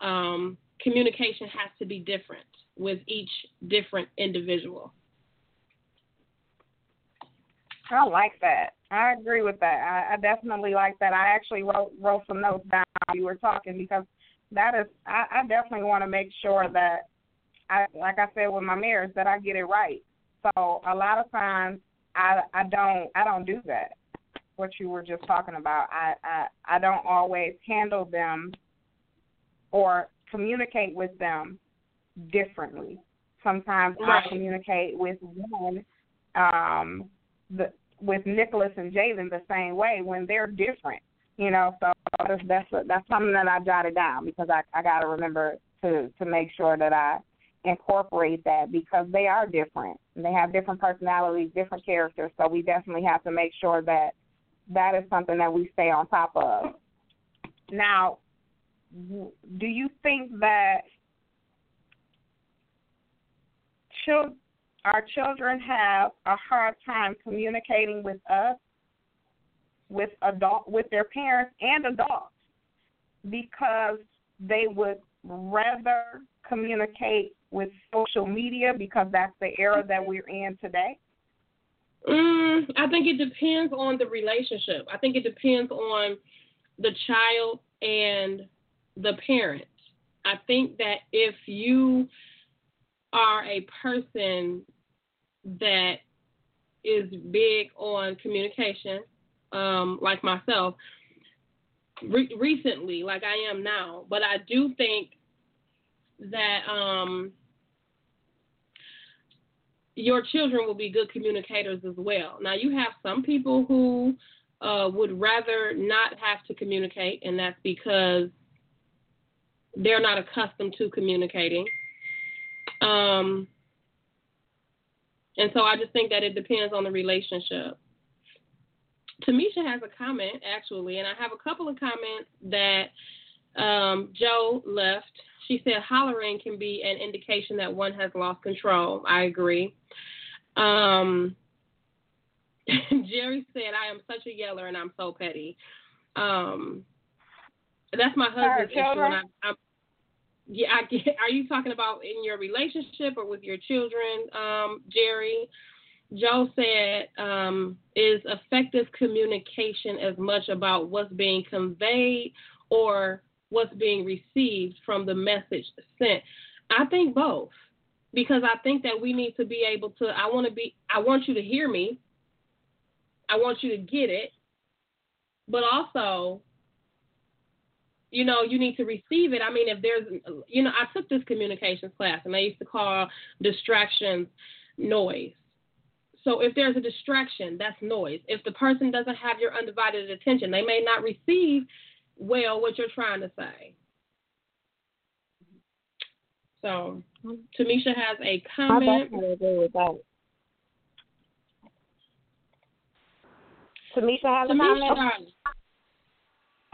um, communication has to be different with each different individual. I like that. I agree with that. I, I definitely like that. I actually wrote wrote some notes down while you were talking because that is I, I definitely want to make sure that I like I said with my mirrors that I get it right. So a lot of times I I don't I don't do that what you were just talking about. I, I I don't always handle them or communicate with them differently. Sometimes right. I communicate with one um the with Nicholas and Jalen the same way when they're different. You know, so that's that's, that's something that I jotted down because I I got to remember to to make sure that I incorporate that because they are different. And they have different personalities, different characters. So we definitely have to make sure that that is something that we stay on top of. Now, do you think that children, our children have a hard time communicating with us, with adult, with their parents and adults, because they would rather communicate with social media because that's the era that we're in today? Mm, I think it depends on the relationship. I think it depends on the child and the parent. I think that if you are a person that is big on communication, um, like myself, re- recently, like I am now, but I do think that um, your children will be good communicators as well. Now, you have some people who uh, would rather not have to communicate, and that's because they're not accustomed to communicating. Um, and so I just think that it depends on the relationship. Tamisha has a comment, actually, and I have a couple of comments that um, Joe left. She said hollering can be an indication that one has lost control. I agree. Um, [laughs] Jerry said, I am such a yeller and I'm so petty. Um, that's my husband's issue. And I, I'm, yeah, I get, are you talking about in your relationship or with your children, um, Jerry? Joe said, um, is effective communication as much about what's being conveyed or what's being received from the message sent? I think both because I think that we need to be able to. I want to be. I want you to hear me. I want you to get it, but also you know, you need to receive it. I mean, if there's, you know, I took this communications class and they used to call distractions noise. So if there's a distraction, that's noise. If the person doesn't have your undivided attention, they may not receive well what you're trying to say. So Tamisha has a comment. I definitely agree with that. Tamisha has a comment.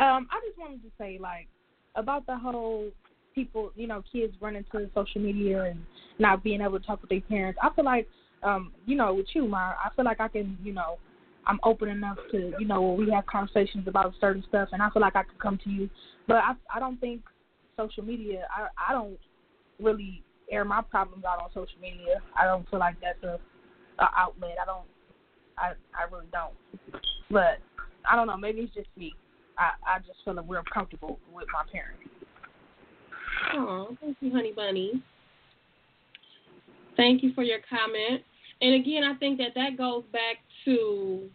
Um, I just wanted to say like about the whole people, you know, kids running to social media and not being able to talk with their parents. I feel like, um, you know, with you, Myra, I feel like I can, you know, I'm open enough to, you know, we have conversations about certain stuff, and I feel like I could come to you. But I, I don't think social media. I, I don't really air my problems out on social media. I don't feel like that's a, a outlet. I don't. I I really don't. But I don't know. Maybe it's just me. I I just feel we're comfortable with my parents. Oh, thank you, honey bunny. Thank you for your comment. And again, I think that that goes back to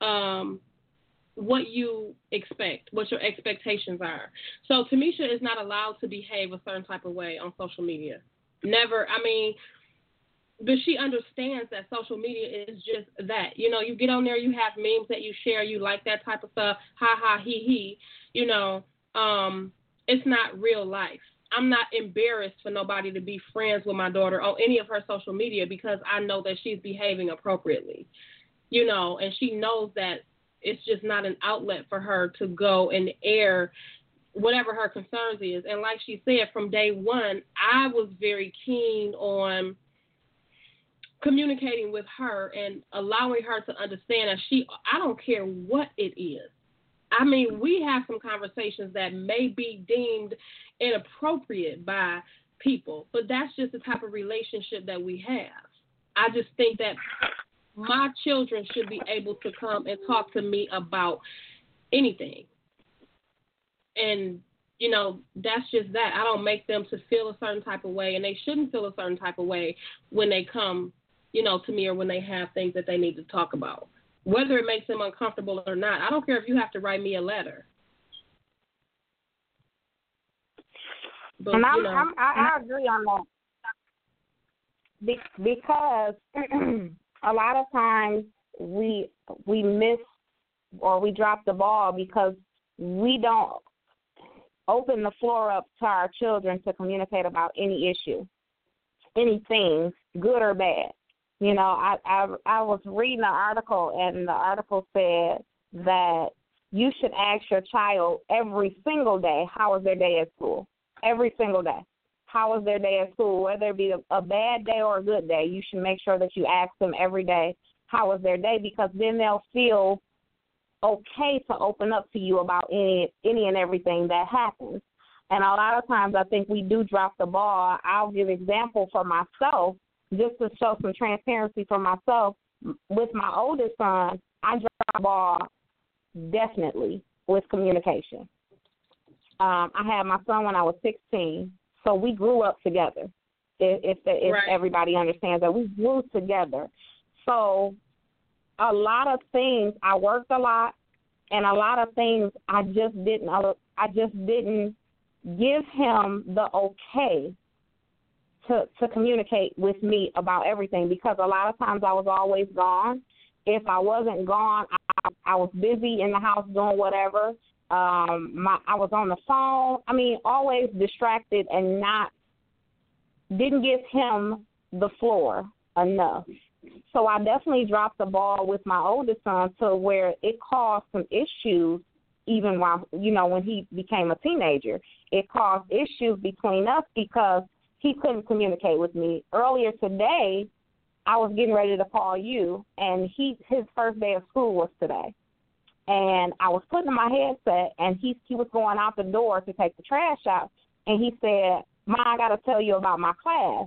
um, what you expect, what your expectations are. So Tamisha is not allowed to behave a certain type of way on social media. Never. I mean, but she understands that social media is just that. You know, you get on there, you have memes that you share, you like that type of stuff. Ha ha he he. You know, um, it's not real life. I'm not embarrassed for nobody to be friends with my daughter on any of her social media because I know that she's behaving appropriately. You know, and she knows that it's just not an outlet for her to go and air whatever her concerns is. And like she said, from day one, I was very keen on communicating with her and allowing her to understand that she I don't care what it is. I mean, we have some conversations that may be deemed inappropriate by people, but that's just the type of relationship that we have. I just think that my children should be able to come and talk to me about anything. And you know, that's just that. I don't make them to feel a certain type of way and they shouldn't feel a certain type of way when they come, you know, to me or when they have things that they need to talk about. Whether it makes them uncomfortable or not. I don't care if you have to write me a letter. But, and I'm, you know, I'm, I, I agree on that Be, because [clears throat] a lot of times we we miss or we drop the ball because we don't open the floor up to our children to communicate about any issue, anything, good or bad. You know, I I, I was reading an article and the article said that you should ask your child every single day how was their day at school every single day. How was their day at school? Whether it be a, a bad day or a good day, you should make sure that you ask them every day how was their day because then they'll feel okay to open up to you about any any and everything that happens. And a lot of times I think we do drop the ball. I'll give example for myself, just to show some transparency for myself. With my oldest son, I drop the ball definitely with communication. Um, I had my son when I was 16, so we grew up together. If if, if Right. everybody understands that, we grew together. So a lot of things I worked a lot, and a lot of things I just didn't. I just didn't give him the okay to to communicate with me about everything because a lot of times I was always gone. If I wasn't gone, I, I was busy in the house doing whatever. Um, my I was on the phone. I mean, always distracted and not didn't give him the floor enough. So I definitely dropped the ball with my oldest son to where it caused some issues even while you know when he became a teenager. It caused issues between us because he couldn't communicate with me. Earlier today, I was getting ready to call you and he his first day of school was today. And I was putting my headset and he he was going out the door to take the trash out and he said, Ma, I gotta tell you about my class.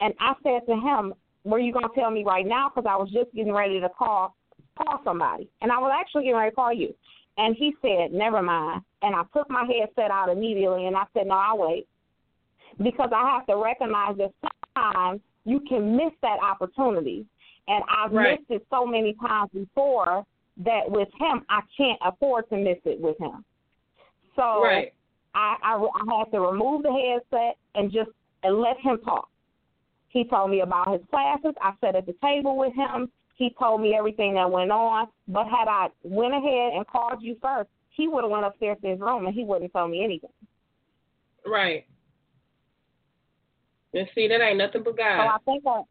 And I said to him, Were you gonna tell me right now? Because I was just getting ready to call call somebody. And I was actually getting ready to call you. And he said, Never mind. And I took my headset out immediately and I said, No, I'll wait. Because I have to recognize that sometimes you can miss that opportunity. And I've Right. missed it so many times before that with him I can't afford to miss it with him. So Right. I, I I had to remove the headset and just and let him talk. He told me about his classes. I sat at the table with him. He told me everything that went on. But had I went ahead and called you first, he would have went upstairs to his room and he wouldn't tell me anything. Right. And see, that ain't nothing but God. So I think that.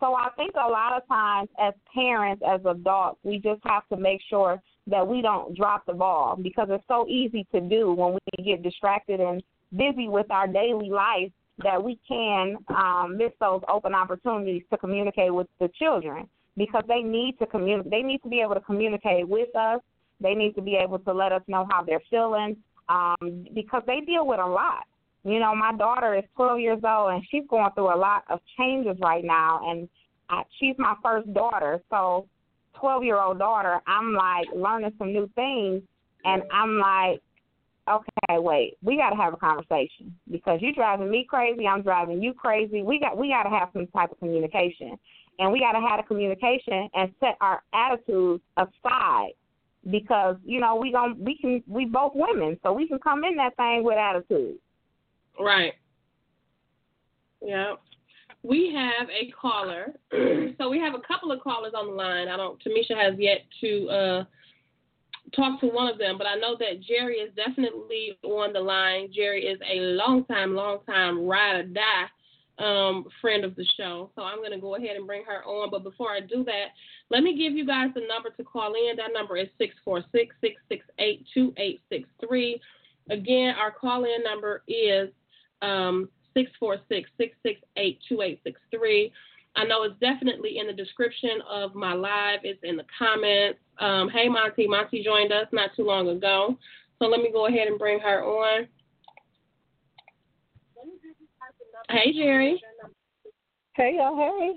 So I think a lot of times, as parents, as adults, we just have to make sure that we don't drop the ball because it's so easy to do when we get distracted and busy with our daily life that we can um, miss those open opportunities to communicate with the children because they need to communicate. They need to be able to communicate with us. They need to be able to let us know how they're feeling um, because they deal with a lot. You know, my daughter is 12 years old and she's going through a lot of changes right now, and I, she's my first daughter. So, 12 year old daughter, I'm like learning some new things, and I'm like, okay, wait, we got to have a conversation because you're driving me crazy, I'm driving you crazy. We got we got to have some type of communication, and we got to have a communication and set our attitudes aside because you know we gon' we can we both women, so we can come in that thing with attitude. Right. Yeah. We have a caller. [clears throat] so we have a couple of callers on the line. I don't Tamisha has yet to uh talk to one of them, but I know that Jerry is definitely on the line. Jerry is a long time, long time ride or die um, friend of the show. So I'm going to go ahead and bring her on. But before I do that, let me give you guys the number to call in. That number is 646 668 2863. Again, our call in number is um, 646 668 2863. I know it's definitely in the description of my live, it's in the comments. Um, hey, Monty. Monty joined us not too long ago. So let me go ahead and bring her on. Hey, Jerry. Hey, y'all. Hey.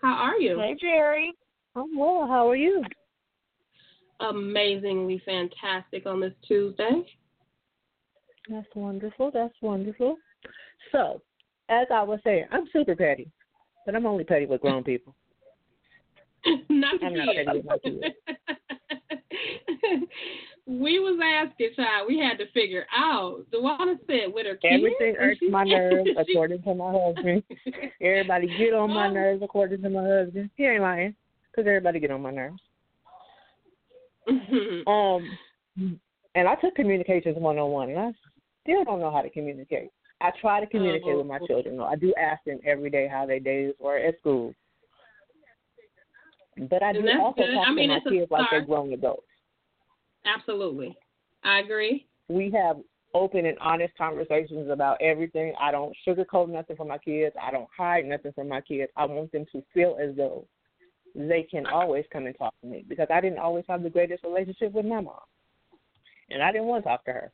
How are you? Hey, Jerry. I'm well. How are you? Amazingly fantastic on this Tuesday. That's wonderful. That's wonderful. So, as I was saying, I'm super petty, but I'm only petty with grown people. [laughs] not the I'm not petty with my kids. [laughs] we was asking, child. We had to figure out. DaWanna said with her kids. Everything irks [laughs] my nerves, according to my husband. Everybody get on my Oh. nerves, according to my husband. He ain't lying, because everybody get on my nerves. Um, and I took communications one on one, and I still don't know how to communicate. I try to communicate with my Oh. children. I do ask them every day how their days were at school, but I do also good. talk I mean, to my kids like they're grown adults. Absolutely. I agree. We have open and honest conversations about everything. I don't sugarcoat nothing for my kids. I don't hide nothing from my kids. I want them to feel as though they can always come and talk to me because I didn't always have the greatest relationship with my mom, and I didn't want to talk to her.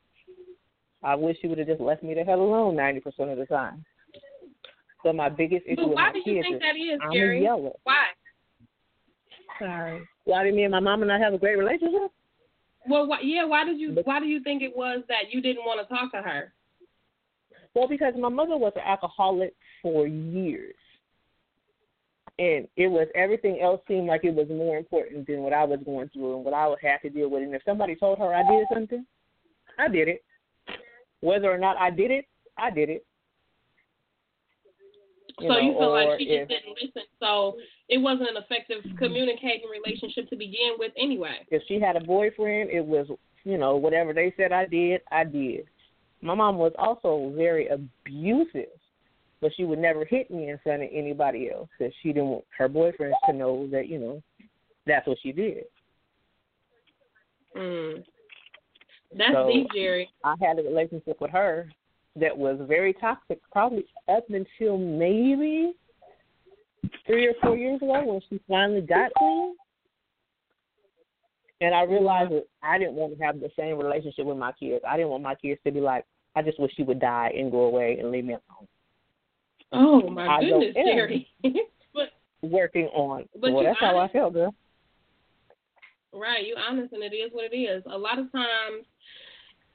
I wish she would have just left me the hell alone ninety percent of the time. So my biggest issue But with why my do you kids think is that is, I'm Jerry? a yeller. Why? Sorry. Why did me and my mom and I have a great relationship? Well, why, yeah. Why did you? But- Why do you think it was that you didn't want to talk to her? Well, because my mother was an alcoholic for years. And it was everything else seemed like it was more important than what I was going through and what I would have to deal with. And if somebody told her I did something, I did it. Whether or not I did it, I did it. so know, you feel like she just if- didn't listen. So it wasn't an effective communicating relationship to begin with, anyway. If she had a boyfriend, it was, you know, whatever they said I did, I did. My mom was also very abusive, but she would never hit me in front of anybody else because she didn't want her boyfriends to know that, you know, that's what she did. Mm. That's So- deep, Jerry. I had a relationship with her that was very toxic, probably up until maybe three or four years ago when she finally got clean. And I realized mm-hmm. that I didn't want to have the same relationship with my kids. I didn't want my kids to be like, I just wish she would die and go away and leave me alone. Oh [laughs] my I goodness. Jerry. [laughs] but Working on. But well, that's how I honest- felt, girl. Right, you honest, and it is what it is. A lot of times,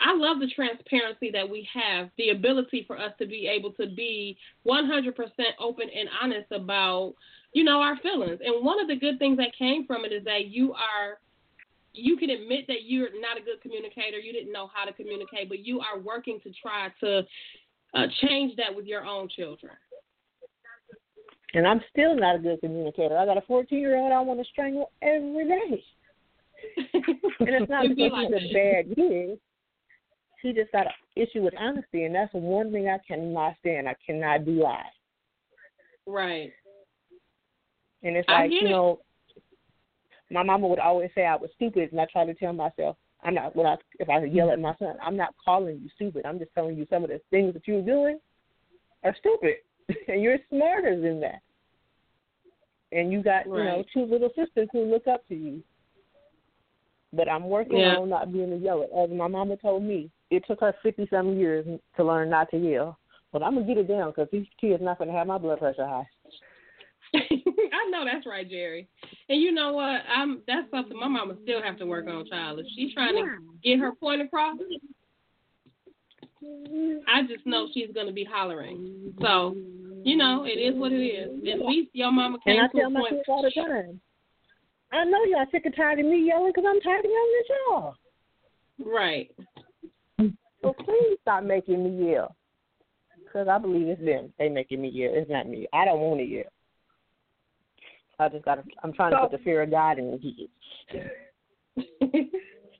I love the transparency that we have, the ability for us to be able to be 100% open and honest about, you know, our feelings. And one of the good things that came from it is that you are you can admit that you're not a good communicator, you didn't know how to communicate, but you are working to try to uh, change that with your own children. And I'm still not a good communicator. I got a 14 year old I want to strangle every day. [laughs] and it's not because like he's a bad kid. He just got an issue with honesty, and that's one thing I cannot stand. I cannot do lies. Right. And it's like, you know, my mama would always say I was stupid, and I try to tell myself, I'm not. When I if I yell at my son, I'm not calling you stupid. I'm just telling you some of the things that you're doing are stupid, [laughs] and you're smarter than that. And you got, you know, two little sisters who look up to you. But I'm working Yeah. on not being a yeller. As my mama told me, it took her fifty some years to learn not to yell. But I'm gonna get it down because these kids not gonna have my blood pressure high. [laughs] I know that's right, Geri. And you know what? I'm that's something my mama still have to work on, child. If she's trying to get her point across, I just know she's gonna be hollering. So, you know, it is what it is. At least your mama came And I to tell a my point. kids all the time. I know y'all sick and tired of me yelling because I'm tired of yelling at y'all. Right. So please stop making me yell. Because I believe it's them. They making me yell. It's not me. I don't want to yell. I just got to, I'm trying to put the fear of God in kids. [laughs]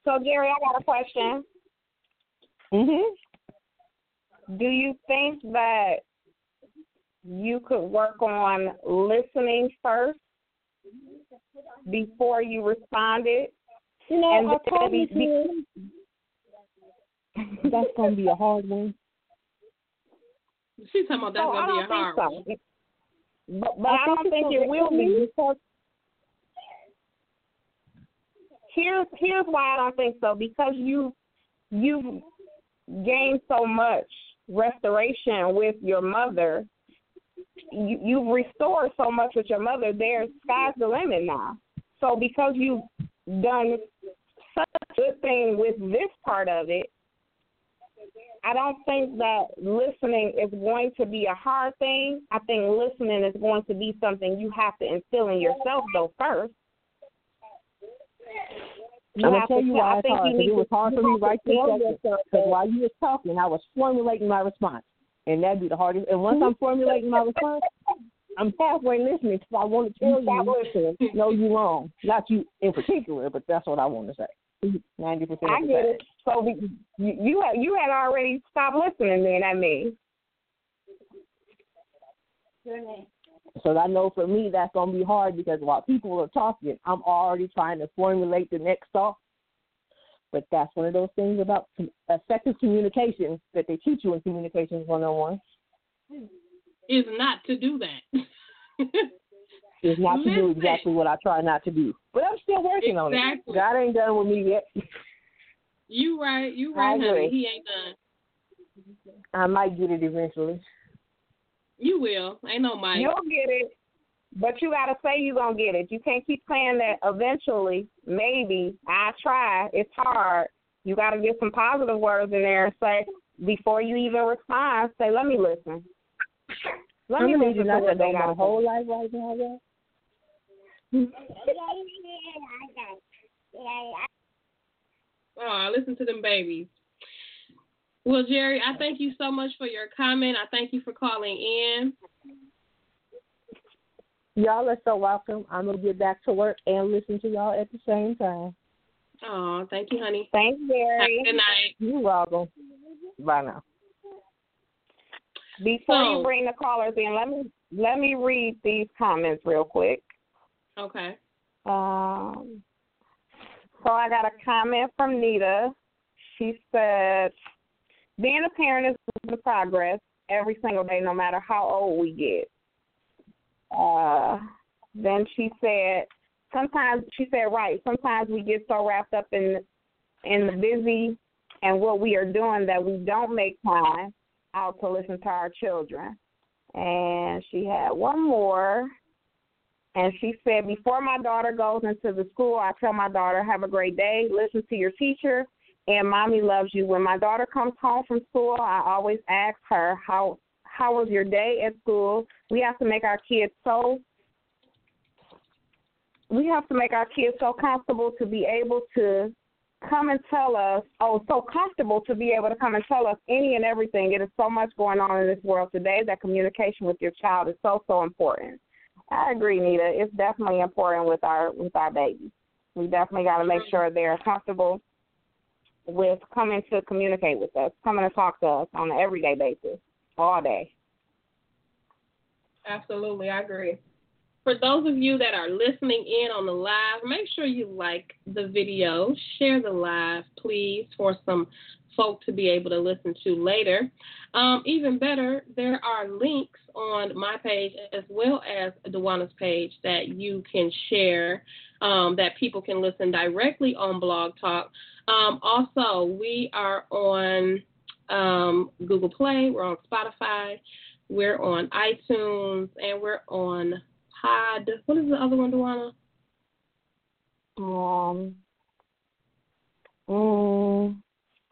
So Gary, I got a question. hmm Do you think that you could work on listening first before you responded? You know, And I probably be-. That's going to be a hard one. She's talking about that's so I gonna don't be a hard think one. so. But, but I, don't think it will be because here's here's why I don't think so because you you've gained so much restoration with your mother. You, you've restored so much with your mother. There's sky's the limit now. So because you've done such a good thing with this part of it, I don't think that listening is going to be a hard thing. I think listening is going to be something you have to instill in yourself though first. I'm gonna tell to you why I it's think hard. you it was hard for me right this second. Because while you was talking, I was formulating my response, and that'd be the hardest. And once I'm mm-hmm. formulating my response, I'm halfway listening because I want to tell you, no, you wrong. Not you in particular, but that's what I want to say. Ninety percent. I get it. So we, you you had you had already stopped listening then. I mean, So I know for me that's gonna be hard because while people are talking, I'm already trying to formulate the next thought. But that's one of those things about effective communication that they teach you in communications 101 Is not to do that. [laughs] is not to do exactly what I try not to do. But I'm still working on it. God ain't done with me yet. you right, you right, honey. He ain't done. I might get it eventually. You will. Ain't no Mike. you'll get it, but you got to say you're gonna get it. You can't keep saying that. Eventually, maybe I try. It's hard. You got to get some positive words in there and say before you even respond. Say, let me listen. Let I'm me listen to not what to they know got my whole life right now, yeah. Oh, listen to them babies. Well, Geri, I thank you so much for your comment. I thank you for calling in. Y'all are so welcome. I'm gonna get back to work and listen to y'all at the same time. Oh, thank you, honey. Thanks, Have Gary. good night. You're welcome. Bye now. Before So- you bring the callers in, let me let me read these comments real quick. Okay. Um, so I got a comment from Nita. She said, "Being a parent is a progress every single day, no matter how old we get." Uh, then she said, "Sometimes she said, right. Sometimes we get so wrapped up in in the busy and what we are doing that we don't make time out to listen to our children." And she had one more. And she said, Before my daughter goes into the school, I tell my daughter, Have a great day, listen to your teacher, and mommy loves you. When my daughter comes home from school, I always ask her, How how was your day at school? We have to make our kids so we have to make our kids so comfortable to be able to come and tell us, oh, so comfortable to be able to come and tell us any and everything. It is so much going on in this world today that communication with your child is so so important. I agree, Nita. It's definitely important with our with our babies. We definitely got to make mm-hmm. sure they're comfortable with coming to communicate with us, coming to talk to us on an everyday basis, all day. Absolutely, I agree. For those of you that are listening in on the live, make sure you like the video, share the live, please, for some folk to be able to listen to later. Um, even better, there are links on my page as well as DaWanna's page that you can share um, that people can listen directly on Blog Talk. Um, also, we are on um, Google Play, we're on Spotify, we're on iTunes, and we're on Pod. What is the other one, Dawana? Um, mm,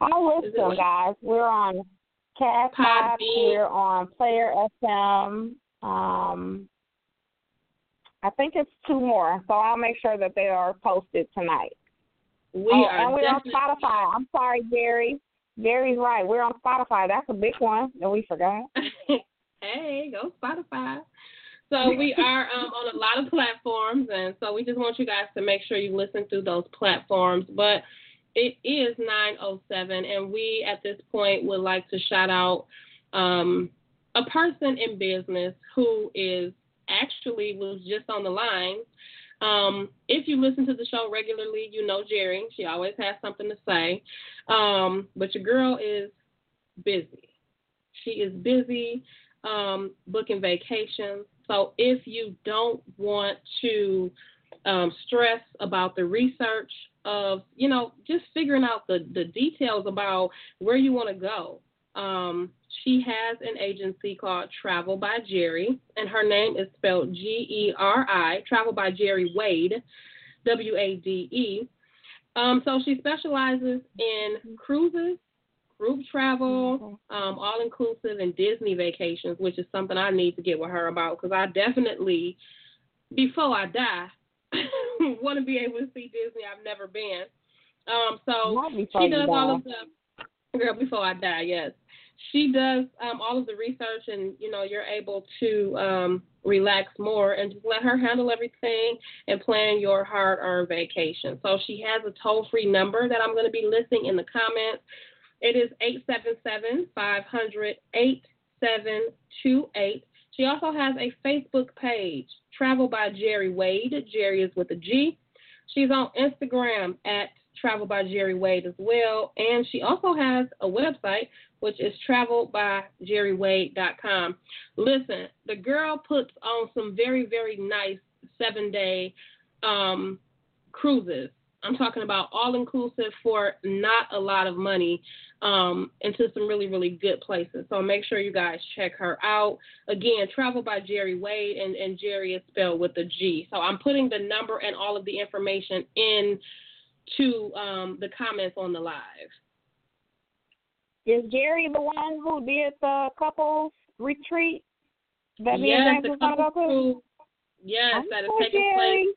I'll list them, guys. We're on Castbox. We're on Player FM. Um, I think it's two more, so I'll make sure that they are posted tonight. We oh, are and we're on Spotify. I'm sorry, Gary. Gary's right. We're on Spotify. That's a big one that we forgot. [laughs] hey, go Spotify. So we are um, on a lot of platforms, and so we just want you guys to make sure you listen through those platforms. But it is 9:07, and we at this point would like to shout out um, a person in business who is actually was just on the line. Um, if you listen to the show regularly, you know Geri. She always has something to say. Um, but your girl is busy. She is busy um, booking vacations. So if you don't want to um, stress about the research of, you know, just figuring out the, the details about where you want to go, um, she has an agency called Travel by Geri, and her name is spelled G E R I, Travel by Geri Wade, W A D E. Um, so she specializes in cruises, group travel, um, all inclusive, and Disney vacations, which is something I need to get with her about because I definitely, before I die, [laughs] [laughs] want to be able to see Disney. I've never been. Um, so she does all of the [laughs] girl before I die. Yes, she does um, all of the research, and you know you're able to um, relax more and just let her handle everything and plan your hard-earned vacation. So she has a toll-free number that I'm going to be listing in the comments. It is 877-500-8728. She also has a Facebook page, Travel by Geri Wade. Geri is with a G. She's on Instagram at Travel by Geri Wade as well. And she also has a website, which is travelbygeriwade.com. Listen, the girl puts on some very, very nice seven day um, cruises. I'm talking about all inclusive for not a lot of money um, into some really, really good places. So make sure you guys check her out. Again, Travel by Geri Wade, and, and Geri is spelled with a G. So I'm putting the number and all of the information in to um, the comments on the live. Is Geri the one who did the couples retreat that me yes, and James the was gonna go couple to? cruise, yes, I'm that is taking Geri. place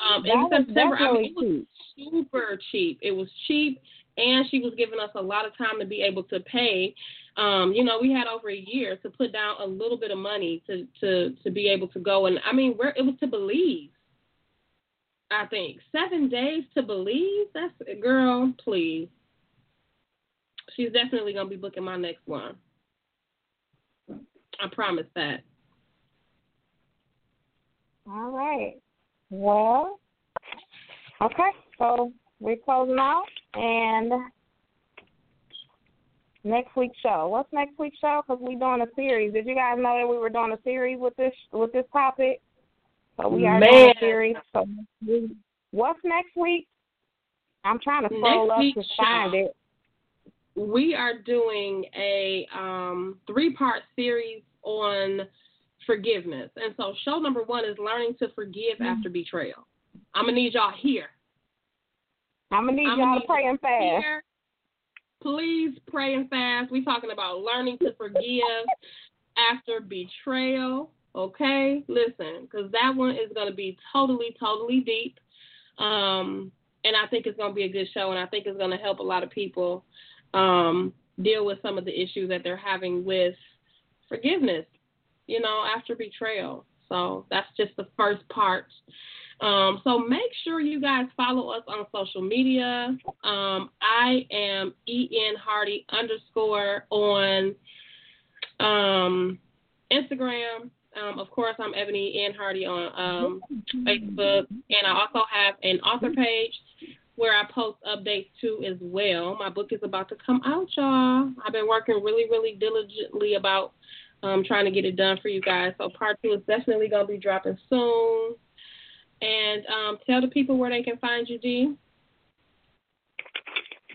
um, in September. I mean, it was super cheap. It was cheap, and she was giving us a lot of time to be able to pay. Um, you know, we had over a year to put down a little bit of money to to to be able to go. And I mean, where it was to Belize. I think seven days to Belize. That's girl, please. She's definitely gonna be booking my next one. I promise that. All right. Well, okay. So we're closing out, and next week's show. What's next week's show? Because we're doing a series. Did you guys know that we were doing a series with this with this topic? So we are doing a series. So we- what's next week? I'm trying to scroll Next up to week's find it. we are doing a um, three part series on forgiveness. And so, show number one is learning to forgive after betrayal. I'm going to need y'all here. I'm gonna need I'm y'all gonna need pray and fast. Here. Please pray and fast. We're talking about learning to forgive after betrayal. Okay, listen, because that one is going to be totally, totally deep. Um, and I think it's going to be a good show, and I think it's going to help a lot of people um, deal with some of the issues that they're having with forgiveness, you know, after betrayal. So that's just the first part. Um, so make sure you guys follow us on social media. Um, I am en hardy underscore on um, Instagram. Um, of course, I'm Ebony N. Hardy on um, Facebook, and I also have an author page where I post updates too as well. My book is about to come out, y'all. I've been working really, really diligently about um, trying to get it done for you guys. So part two is definitely going to be dropping soon. And um, tell the people where they can find you, D.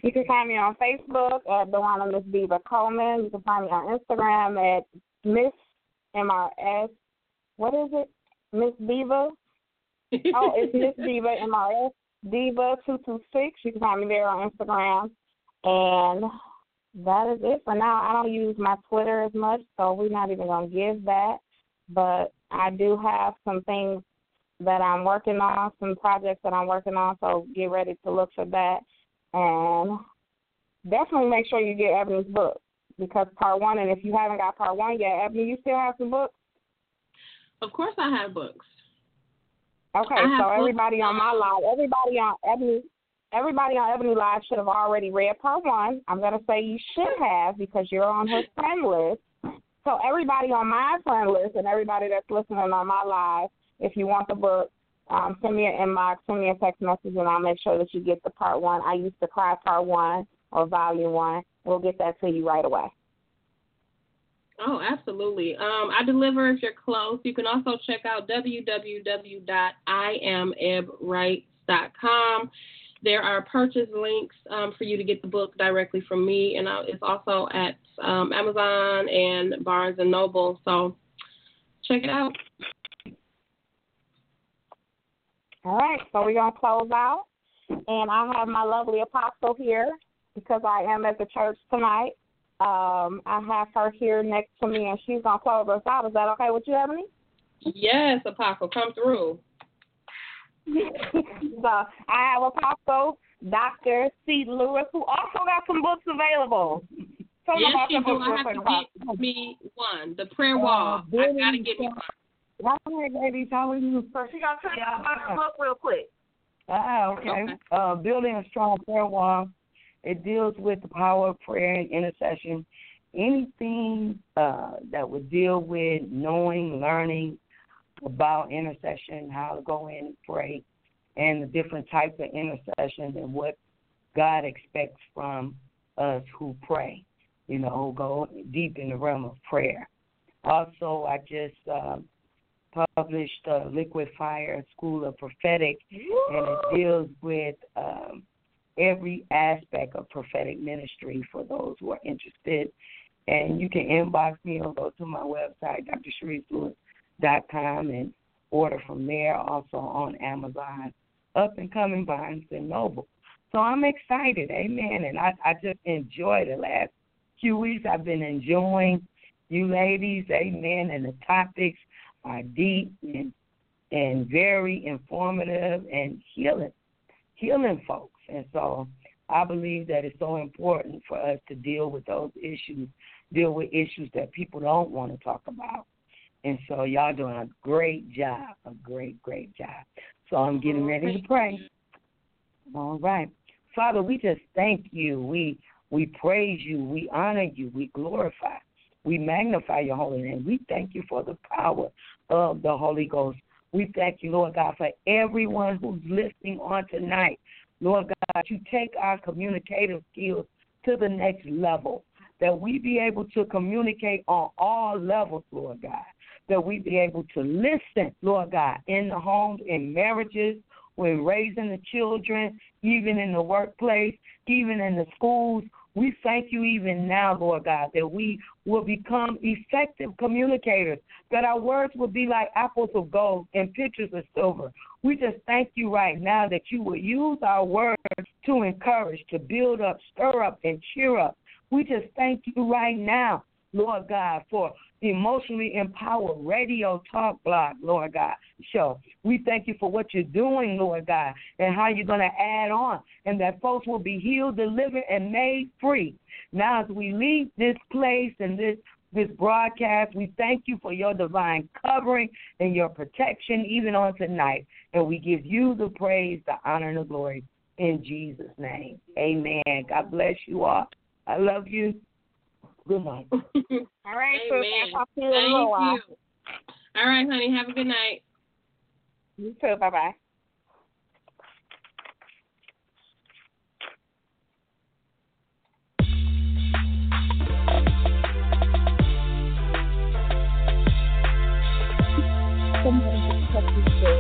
You can find me on Facebook at the DaWanna Miss Diva Coleman. You can find me on Instagram at Miss MRS. What is it? Miss Diva. oh, it's [laughs] Miss Diva MRS Diva two two six. You can find me there on Instagram. And that is it for now. I don't use my Twitter as much, so we're not even gonna give that. But I do have some things that I'm working on, some projects that I'm working on, so get ready to look for that. And definitely make sure you get Ebony's book because part one, and if you haven't got part one yet, Ebony, you still have some books? Of course, I have books. Okay, so everybody on my live, everybody on Ebony, everybody on Ebony Live should have already read part one. I'm gonna say you should have because you're on her friend list. So everybody on my friend list and everybody that's listening on my live, if you want the book, um, send me an inbox, send me a text message, and I'll make sure that you get the part one. I used to cry part one or volume one. We'll get that to you right away. Oh, absolutely. Um, I deliver if you're close. You can also check out www.iamebwrites.com. There are purchase links um, for you to get the book directly from me, and uh, it's also at um, Amazon and Barnes and Noble. So check it out. All right, so we're gonna close out, and I have my lovely apostle here because I am at the church tonight. Um, I have her here next to me, and she's gonna close us out. Is that okay with you, Ebony? Yes, Apostle, come through. So I have Apostle Dr. C. Lewis, who also got some books available. So yes, she do. I have to get me one. The prayer wall. Uh, I gotta get me one. All right, ladies, how are you? So she gonna tell you about the book real quick. Ah, okay. okay. Uh, building a strong prayer wall. It deals with the power of prayer and intercession. Anything uh, that would deal with knowing, learning about intercession, how to go in and pray, and the different types of intercession and what God expects from us who pray. You know, go deep in the realm of prayer. Also, I just um, published uh, Liquid Fire School of Prophetic, and it deals with um, every aspect of prophetic ministry for those who are interested. And you can inbox me or go to my website, drsharicelewis.com, and order from there. Also on Amazon, up and coming Barnes and Noble. So I'm excited, amen. And I, I just enjoy the last few weeks. I've been enjoying you ladies, amen, and the topics are deep and and very informative and healing, healing folks. And so I believe that it's so important for us to deal with those issues, deal with issues that people don't want to talk about. And so y'all doing a great job, a great, great job. So I'm getting oh, ready to pray. All right. Father, we just thank you. We we praise you. We honor you. We glorify. We magnify your holy name. We thank you for the power of the Holy Ghost. We thank you, Lord God, for everyone who's listening on tonight. Lord God, you take our communicative skills to the next level, that we be able to communicate on all levels, Lord God, that we be able to listen, Lord God, in the homes, in marriages, when raising the children, even in the workplace, even in the schools, we thank you even now, Lord God, that we will become effective communicators, that our words will be like apples of gold and pitchers of silver. We just thank you right now that you will use our words to encourage, to build up, stir up, and cheer up. We just thank you right now Lord God, for emotionally empowered radio talk Block, Lord God, show. We thank you for what you're doing, Lord God, and how you're going to add on, and that folks will be healed, delivered, and made free. Now, as we leave this place and this this broadcast. We thank you for your divine covering and your protection even on tonight. And we give you the praise, the honor, and the glory in Jesus' name. Amen. God bless you all. I love you. Good night. [laughs] All right, Amen. Talk to you Thank you. While. All right, honey. Have a good night. You too. Bye bye.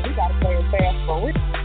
We gotta play it fast forward.